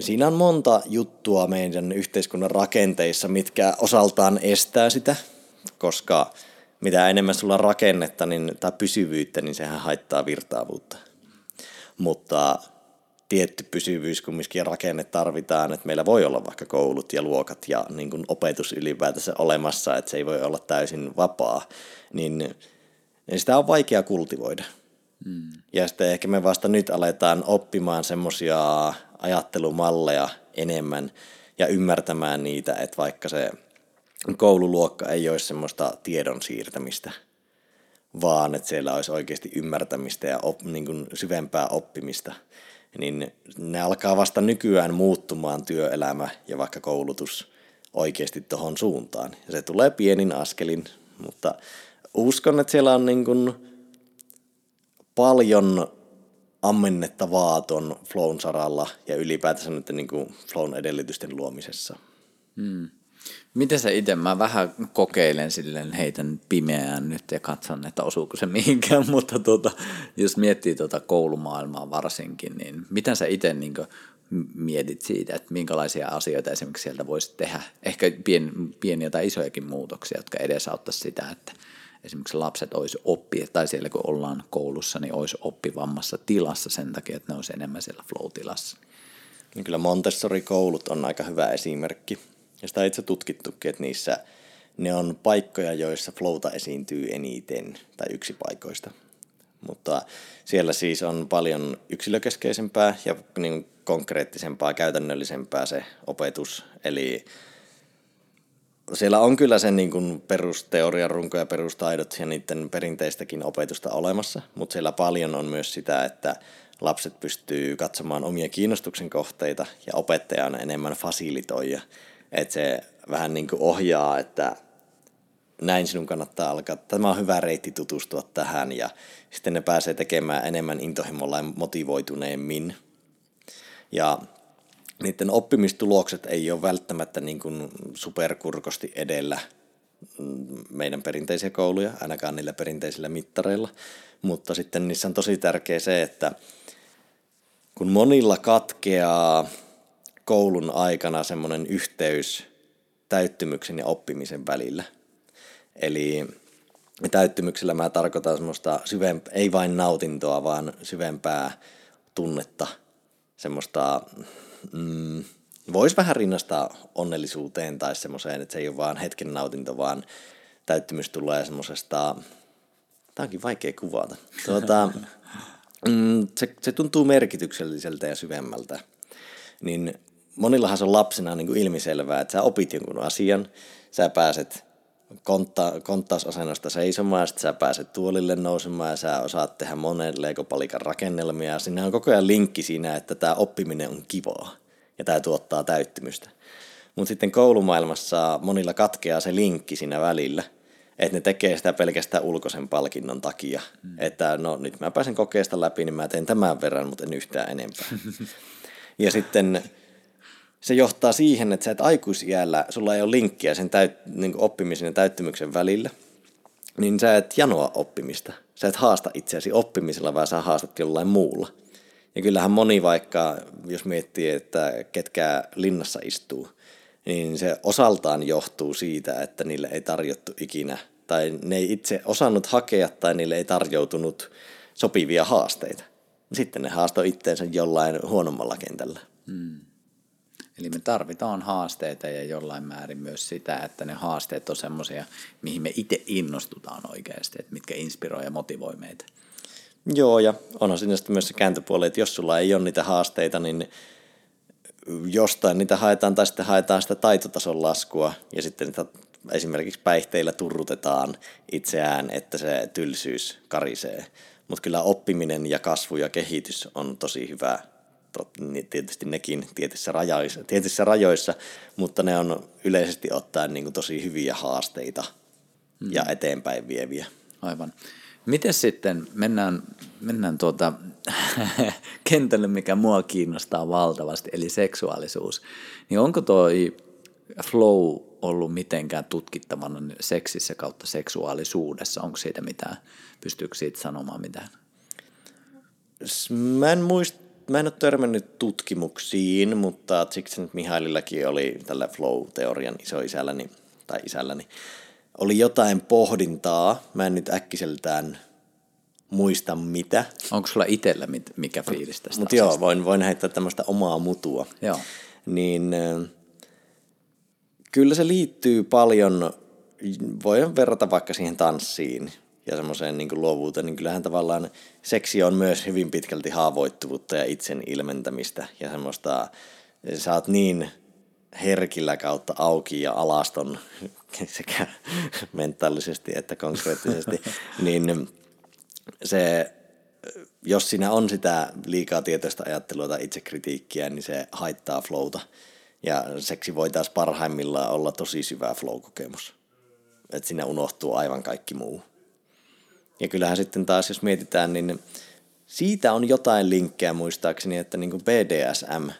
Siinä on monta juttua meidän yhteiskunnan rakenteissa, mitkä osaltaan estää sitä, koska mitä enemmän sulla on rakennetta niin, tai pysyvyyttä, niin sehän haittaa virtaavuutta. Mutta tietty pysyvyys kumminkin rakenne tarvitaan, että meillä voi olla vaikka koulut ja luokat ja niin kuin opetus ylipäätänsä olemassa, että se ei voi olla täysin vapaa, niin sitä on vaikea kultivoida. Hmm. Ja sitten ehkä me vasta nyt aletaan oppimaan semmoisia ajattelumalleja enemmän ja ymmärtämään niitä, että vaikka se koululuokka ei olisi semmoista tiedon siirtämistä, vaan että siellä olisi oikeasti ymmärtämistä ja op, niin kuin syvempää oppimista, niin ne alkaa vasta nykyään muuttumaan työelämä ja vaikka koulutus oikeasti tuohon suuntaan. Ja se tulee pienin askelin, mutta uskon, että siellä on niin kuin paljon ammennettavaa tuon flown saralla ja ylipäätänsä nyt niin kuin flown edellytysten luomisessa. Hmm. Miten sä itse, mä vähän kokeilen silleen, heitän pimeään nyt ja katson, että osuuko se mihinkään, mutta tuota, jos miettii tuota koulumaailmaa varsinkin, niin miten sä itse niin mietit siitä, että minkälaisia asioita esimerkiksi sieltä voisi tehdä, ehkä pien, pieniä tai isojakin muutoksia, jotka edesauttaisi sitä, että esimerkiksi lapset olisi oppi, tai siellä kun ollaan koulussa, niin olisi oppivammassa tilassa sen takia, että ne olisi enemmän siellä flow-tilassa. Niin kyllä Montessori-koulut on aika hyvä esimerkki. Ja sitä on itse tutkittukin, että niissä ne on paikkoja, joissa flowta esiintyy eniten, tai yksi paikoista. Mutta siellä siis on paljon yksilökeskeisempää ja niin konkreettisempaa, käytännöllisempää se opetus. Eli siellä on kyllä sen niin kuin perusteorian runko ja perustaidot ja niiden perinteistäkin opetusta olemassa, mutta siellä paljon on myös sitä, että lapset pystyy katsomaan omia kiinnostuksen kohteita ja opettaja on enemmän fasilitoija. Että se vähän niin kuin ohjaa, että näin sinun kannattaa alkaa. Tämä on hyvä reitti tutustua tähän ja sitten ne pääsee tekemään enemmän intohimolla ja motivoituneemmin. Ja niiden oppimistulokset ei ole välttämättä niin kuin superkurkosti edellä meidän perinteisiä kouluja, ainakaan niillä perinteisillä mittareilla. Mutta sitten niissä on tosi tärkeä se, että kun monilla katkeaa koulun aikana semmoinen yhteys täyttymyksen ja oppimisen välillä. Eli täyttymyksellä mä tarkoitan semmoista syvempää, ei vain nautintoa, vaan syvempää tunnetta, semmoista, mm, voisi vähän rinnastaa onnellisuuteen tai semmoiseen, että se ei ole vaan hetken nautinto, vaan täyttymys tulee semmoisesta, tämä onkin vaikea kuvata, tuota, mm, se, se tuntuu merkitykselliseltä ja syvemmältä, niin monillahan se on lapsena niin kuin ilmiselvää, että sä opit jonkun asian, sä pääset kontta, konttausasennosta seisomaan, sitten sä pääset tuolille nousemaan ja sä osaat tehdä monen leikopalikan rakennelmia. Ja siinä on koko ajan linkki siinä, että tämä oppiminen on kivaa ja tämä tuottaa täyttymystä. Mutta sitten koulumaailmassa monilla katkeaa se linkki siinä välillä, että ne tekee sitä pelkästään ulkoisen palkinnon takia. Mm. Että no nyt mä pääsen kokeesta läpi, niin mä teen tämän verran, mutta en yhtään enempää. ja sitten se johtaa siihen, että sä et aikuisiällä, sulla ei ole linkkiä sen täyt, niin oppimisen ja täyttymyksen välillä, niin sä et janoa oppimista. Sä et haasta itseäsi oppimisella, vaan sä haastat jollain muulla. Ja kyllähän moni vaikka, jos miettii, että ketkä linnassa istuu, niin se osaltaan johtuu siitä, että niille ei tarjottu ikinä, tai ne ei itse osannut hakea, tai niille ei tarjoutunut sopivia haasteita. Sitten ne haastoi itteensä jollain huonommalla kentällä. Hmm. Eli me tarvitaan haasteita ja jollain määrin myös sitä, että ne haasteet on semmoisia, mihin me itse innostutaan oikeasti, että mitkä inspiroi ja motivoi meitä. Joo, ja onhan siinä sitten myös se kääntöpuoli, että jos sulla ei ole niitä haasteita, niin jostain niitä haetaan tai sitten haetaan sitä taitotason laskua ja sitten niitä esimerkiksi päihteillä turrutetaan itseään, että se tylsyys karisee. Mutta kyllä oppiminen ja kasvu ja kehitys on tosi hyvä tietysti nekin tietyissä rajoissa, tietyissä rajoissa, mutta ne on yleisesti ottaen niin kuin tosi hyviä haasteita mm. ja eteenpäin vieviä. Aivan. Miten sitten, mennään, mennään tuota kentälle, mikä mua kiinnostaa valtavasti, eli seksuaalisuus. Niin onko toi flow ollut mitenkään tutkittavana seksissä kautta seksuaalisuudessa? Onko siitä mitään, pystyykö siitä sanomaan mitään? Mä en muista mä en ole törmännyt tutkimuksiin, mutta siksi nyt Mihailillakin oli tällä flow-teorian isoisälläni tai isälläni, oli jotain pohdintaa. Mä en nyt äkkiseltään muista mitä. Onko sulla itsellä mikä fiilis tästä Mutta joo, voin, voin heittää tämmöistä omaa mutua. Joo. Niin kyllä se liittyy paljon, voin verrata vaikka siihen tanssiin ja semmoiseen niin kuin luovuuteen, niin kyllähän tavallaan seksi on myös hyvin pitkälti haavoittuvuutta ja itsen ilmentämistä ja semmoista, sä oot niin herkillä kautta auki ja alaston sekä mentaalisesti että konkreettisesti, niin se, jos siinä on sitä liikaa tietoista ajattelua tai itsekritiikkiä, niin se haittaa flowta. Ja seksi voi taas parhaimmillaan olla tosi syvä flow-kokemus. Että siinä unohtuu aivan kaikki muu. Ja kyllähän sitten taas, jos mietitään, niin siitä on jotain linkkejä muistaakseni, että niin kuin BDSM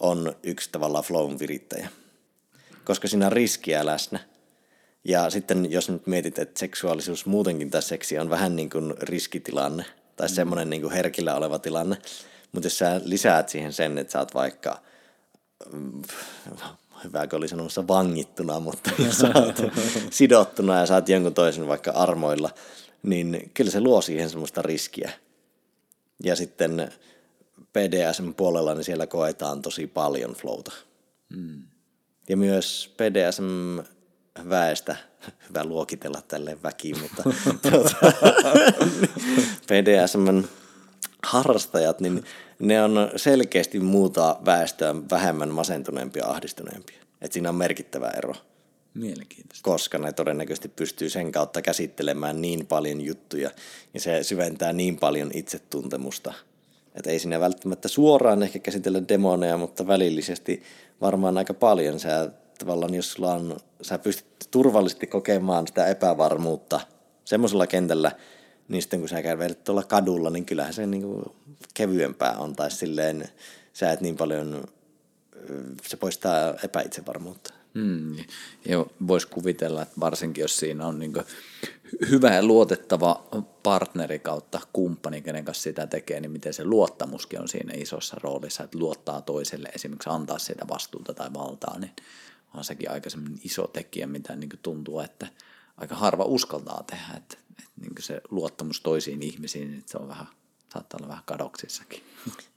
on yksi tavallaan flown virittäjä. Koska siinä on riskiä läsnä. Ja sitten jos nyt mietit, että seksuaalisuus muutenkin tai seksi on vähän niin kuin riskitilanne tai mm. semmoinen niin kuin herkillä oleva tilanne, Mutta jos sä lisäät siihen sen, että sä oot vaikka, mm, hyvä kun oli sanomassa vangittuna, mutta jos sä oot sidottuna ja saat jonkun toisen vaikka armoilla, niin kyllä se luo siihen semmoista riskiä. Ja sitten PDSM-puolella, niin siellä koetaan tosi paljon flowta. Mm. Ja myös PDSM-väestä, hyvä luokitella tälleen väkiin, mutta tuota, PDSM harrastajat, niin ne on selkeästi muuta väestöä vähemmän masentuneempia ja ahdistuneempia. Et siinä on merkittävä ero. Mielenkiintoista. Koska ne todennäköisesti pystyy sen kautta käsittelemään niin paljon juttuja ja se syventää niin paljon itsetuntemusta. Että ei siinä välttämättä suoraan ehkä käsitellä demoneja, mutta välillisesti varmaan aika paljon. Sä tavallaan, jos sulla on, sä pystyt turvallisesti kokemaan sitä epävarmuutta semmoisella kentällä, niin sitten kun sä kävelet tuolla kadulla, niin kyllähän se niin kuin kevyempää on. Tai silleen sä et niin paljon, se poistaa epäitsevarmuutta. Mm, ja voisi kuvitella, että varsinkin jos siinä on niin hyvä ja luotettava partneri kautta kumppani, kenen kanssa sitä tekee, niin miten se luottamuskin on siinä isossa roolissa, että luottaa toiselle, esimerkiksi antaa sitä vastuuta tai valtaa, niin on sekin aika iso tekijä, mitä niin tuntuu, että aika harva uskaltaa tehdä, että, että niin se luottamus toisiin ihmisiin, että se on vähän, saattaa olla vähän kadoksissakin.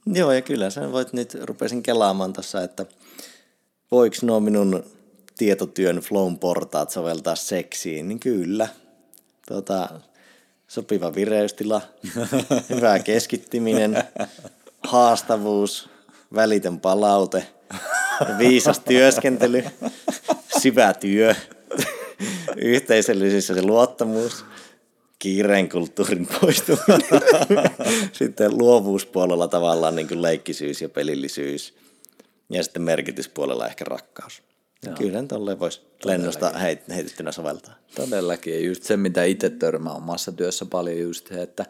Joo, ja kyllä sä voit nyt, rupesin kelaamaan tuossa, että voiko nuo minun tietotyön flown portaat soveltaa seksiin, niin kyllä. Tota, sopiva vireystila, hyvä keskittyminen, haastavuus, välitön palaute, viisas työskentely, syvä työ, yhteisöllisyys ja se luottamus, kiireen kulttuurin poistuminen. sitten luovuuspuolella tavallaan niin kuin leikkisyys ja pelillisyys. Ja sitten merkityspuolella ehkä rakkaus. Joo. Kyllä tolleen voisi lennosta heit, heitettynä soveltaa. Todellakin. Ja just se, mitä itse törmää omassa työssä paljon just se, että,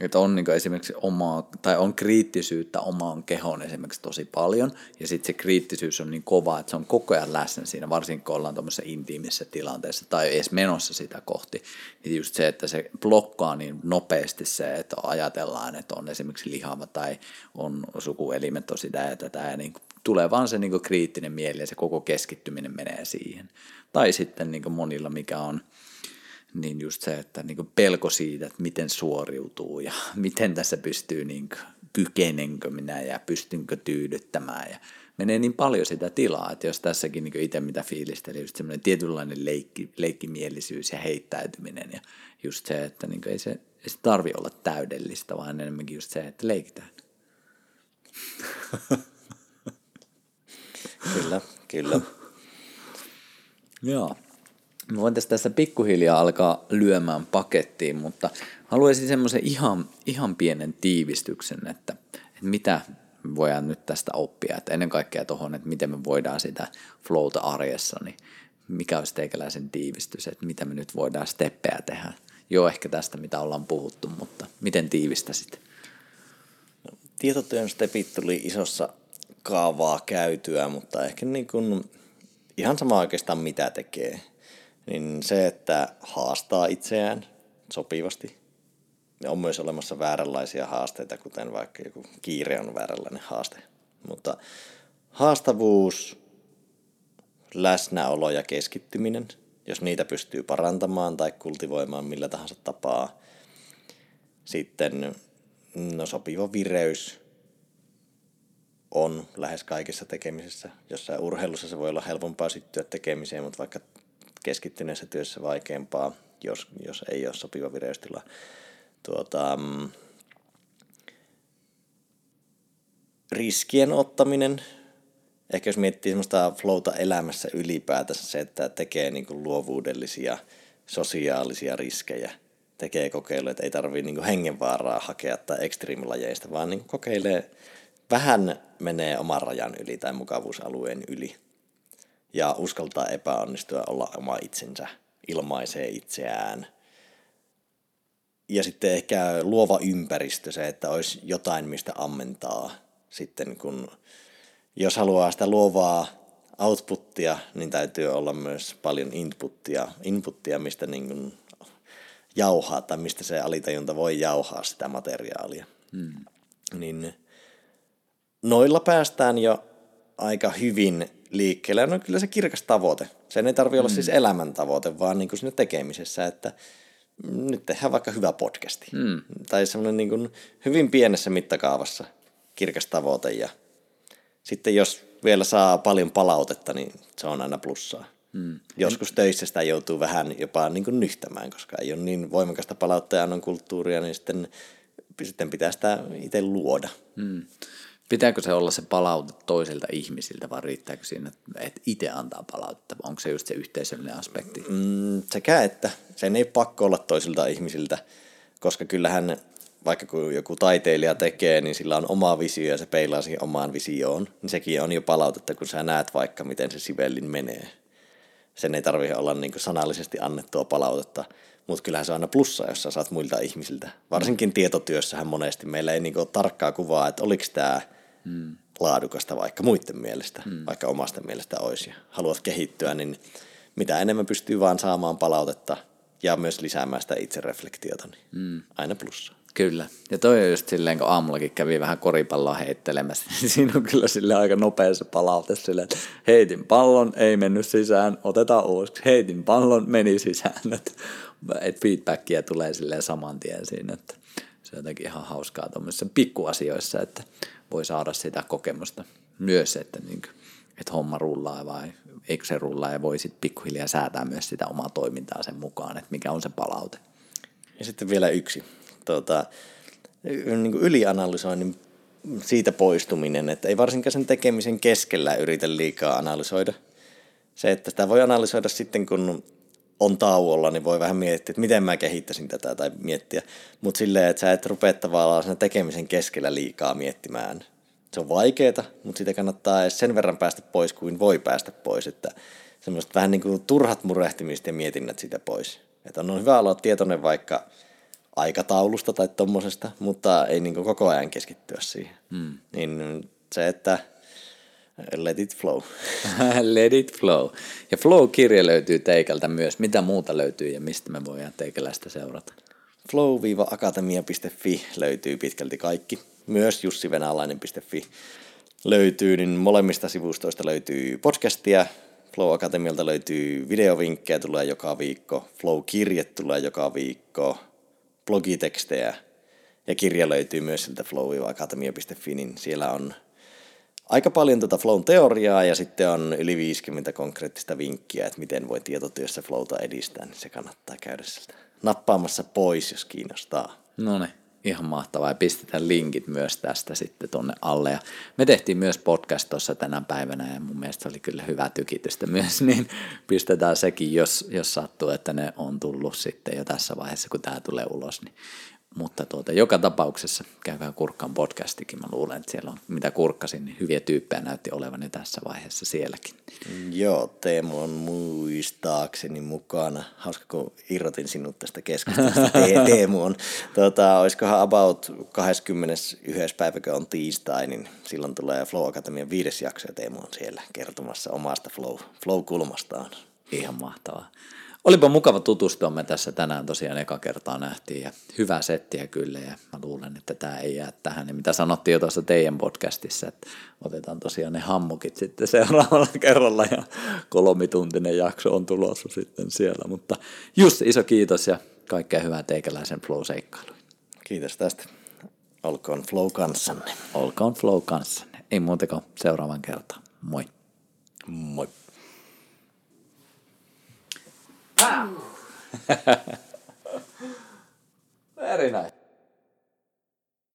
että on niin esimerkiksi omaa, tai on kriittisyyttä omaan kehoon esimerkiksi tosi paljon, ja sitten se kriittisyys on niin kova, että se on koko ajan läsnä siinä, varsinkin kun ollaan tuommoisessa intiimissä tilanteessa, tai edes menossa sitä kohti, niin just se, että se blokkaa niin nopeasti se, että ajatellaan, että on esimerkiksi lihava, tai on sukuelimet sitä ja tätä, ja niin tulee vaan se niin kriittinen mieli ja se koko keskittyminen menee siihen. Tai sitten niin monilla, mikä on niin just se, että niin pelko siitä, että miten suoriutuu ja miten tässä pystyy, niin kuin, kykenenkö minä ja pystynkö tyydyttämään ja menee niin paljon sitä tilaa, että jos tässäkin niin itse mitä fiilisteli, just semmoinen tietynlainen leikki, leikkimielisyys ja heittäytyminen ja just se, että niin ei se, ei se tarvi olla täydellistä, vaan enemmänkin just se, että leikitään. Kyllä, kyllä. Joo. Mä voin tässä pikkuhiljaa alkaa lyömään pakettiin, mutta haluaisin semmoisen ihan, ihan pienen tiivistyksen, että, että mitä voidaan nyt tästä oppia. Että ennen kaikkea tuohon, että miten me voidaan sitä flowta arjessa, niin mikä olisi teikäläisen tiivistys, että mitä me nyt voidaan steppejä tehdä. Joo, ehkä tästä, mitä ollaan puhuttu, mutta miten tiivistäsit? No, tietotyön stepit tuli isossa kaavaa käytyä, mutta ehkä niin kuin, ihan sama oikeastaan mitä tekee. Niin se, että haastaa itseään sopivasti. On myös olemassa vääränlaisia haasteita, kuten vaikka joku kiire on vääränlainen haaste. Mutta haastavuus, läsnäolo ja keskittyminen, jos niitä pystyy parantamaan tai kultivoimaan millä tahansa tapaa. Sitten no, sopiva vireys, on lähes kaikessa tekemisessä. Jossain urheilussa se voi olla helpompaa syttyä tekemiseen, mutta vaikka keskittyneessä työssä vaikeampaa, jos, jos ei ole sopiva vireystila. Tuota, mm, riskien ottaminen, ehkä jos miettii semmoista flowta elämässä ylipäätänsä, se, että tekee niin kuin luovuudellisia, sosiaalisia riskejä, tekee kokeiluja, että ei tarvitse niin hengenvaaraa hakea tai ekstriimilajeista, vaan niin kokeilee vähän menee oman rajan yli tai mukavuusalueen yli ja uskaltaa epäonnistua olla oma itsensä, ilmaisee itseään. Ja sitten ehkä luova ympäristö, se, että olisi jotain, mistä ammentaa sitten, kun jos haluaa sitä luovaa outputtia, niin täytyy olla myös paljon inputtia, inputtia mistä niin kuin jauhaa tai mistä se alitajunta voi jauhaa sitä materiaalia. Hmm. Niin noilla päästään jo aika hyvin liikkeelle. No kyllä se kirkas tavoite. Sen ei tarvitse mm. olla siis elämäntavoite, vaan niin kuin siinä tekemisessä, että nyt tehdään vaikka hyvä podcasti. Mm. Tai semmoinen niin kuin hyvin pienessä mittakaavassa kirkas tavoite. Ja sitten jos vielä saa paljon palautetta, niin se on aina plussaa. Mm. Joskus töissä sitä joutuu vähän jopa niin kuin nyhtämään, koska ei ole niin voimakasta palautteen kulttuuria, niin sitten, sitten pitää sitä itse luoda. Mm. Pitääkö se olla se palaute toisilta ihmisiltä vai riittääkö siinä, että itse antaa palautetta? Onko se just se yhteisöllinen aspekti? Mm, sekä että. Sen ei pakko olla toisilta ihmisiltä, koska kyllähän vaikka kun joku taiteilija tekee, niin sillä on oma visio ja se peilaa siihen omaan visioon, niin sekin on jo palautetta, kun sä näet vaikka, miten se sivellin menee. Sen ei tarvitse olla niin sanallisesti annettua palautetta, mutta kyllähän se on aina plussa, jos sä saat muilta ihmisiltä. Varsinkin tietotyössähän monesti meillä ei niin ole tarkkaa kuvaa, että oliko tämä mm. laadukasta vaikka muiden mielestä, mm. vaikka omasta mielestä olisi. Haluat kehittyä, niin mitä enemmän pystyy vaan saamaan palautetta ja myös lisäämään sitä itsereflektiota, niin mm. aina plussa. Kyllä. Ja toi on just silleen, kun aamullakin kävi vähän koripalloa heittelemässä, niin siinä on kyllä sille aika nopea se palaute silleen, että heitin pallon, ei mennyt sisään, otetaan uusiksi. Heitin pallon, meni sisään. Että et feedbackia tulee silleen saman tien siinä, että se on jotenkin ihan hauskaa tuommoisissa pikkuasioissa, että voi saada sitä kokemusta myös, että, niin kuin, että homma rullaa vai eikö se rullaa ja voi sitten pikkuhiljaa säätää myös sitä omaa toimintaa sen mukaan, että mikä on se palaute. Ja sitten vielä yksi, tuota, niin kuin ylianalysoinnin siitä poistuminen, että ei varsinkaan sen tekemisen keskellä yritä liikaa analysoida. Se, että sitä voi analysoida sitten, kun on tauolla, niin voi vähän miettiä, että miten mä kehittäisin tätä tai miettiä. Mutta silleen, että sä et rupea tavallaan sen tekemisen keskellä liikaa miettimään. Se on vaikeeta, mutta sitä kannattaa sen verran päästä pois kuin voi päästä pois. Että semmoista vähän niin kuin turhat murehtimista ja mietinnät sitä pois. Että on hyvä olla tietoinen vaikka aikataulusta tai tommosesta, mutta ei niin koko ajan keskittyä siihen. Hmm. Niin se, että Let it flow. Let it flow. Ja Flow-kirja löytyy Teikältä myös. Mitä muuta löytyy ja mistä me voidaan Teikäläistä seurata? flow-akatemia.fi löytyy pitkälti kaikki. Myös jussivenalainen.fi löytyy, niin molemmista sivustoista löytyy podcastia. Flow Akatemialta löytyy videovinkkejä, tulee joka viikko. Flow-kirje tulee joka viikko. Blogitekstejä. Ja kirja löytyy myös sieltä flow-akatemia.fi, niin siellä on aika paljon tuota flown teoriaa ja sitten on yli 50 konkreettista vinkkiä, että miten voi tietotyössä flowta edistää, niin se kannattaa käydä sieltä nappaamassa pois, jos kiinnostaa. No niin, ihan mahtavaa. Ja pistetään linkit myös tästä sitten tuonne alle. Ja me tehtiin myös podcast tuossa tänä päivänä ja mun mielestä oli kyllä hyvä tykitystä myös, niin pistetään sekin, jos, jos sattuu, että ne on tullut sitten jo tässä vaiheessa, kun tämä tulee ulos, niin mutta tuota, joka tapauksessa käykää kurkkaan podcastikin. Mä luulen, että siellä on, mitä kurkkasin, niin hyviä tyyppejä näytti olevan jo tässä vaiheessa sielläkin. Joo, Teemu on muistaakseni mukana. Hauska, kun irrotin sinut tästä keskustelusta. Teemu on. Tuota, olisikohan about 21. päivä, on tiistai, niin silloin tulee Flow Akatemian viides jakso ja Teemu on siellä kertomassa omasta Flow, Flow-kulmastaan. Ihan mahtavaa. Olipa mukava tutustua, me tässä tänään tosiaan eka kertaa nähtiin ja hyvää settiä kyllä ja mä luulen, että tämä ei jää tähän. Ja mitä sanottiin jo tuossa teidän podcastissa, että otetaan tosiaan ne hammukit sitten seuraavalla kerralla ja kolmituntinen jakso on tulossa sitten siellä. Mutta just iso kiitos ja kaikkea hyvää teikäläisen flow-seikkailuun. Kiitos tästä. Olkoon flow kanssanne. Olkoon flow kanssanne. Ei muuta kuin seuraavan kertaan. Moi. Moi. Very nice.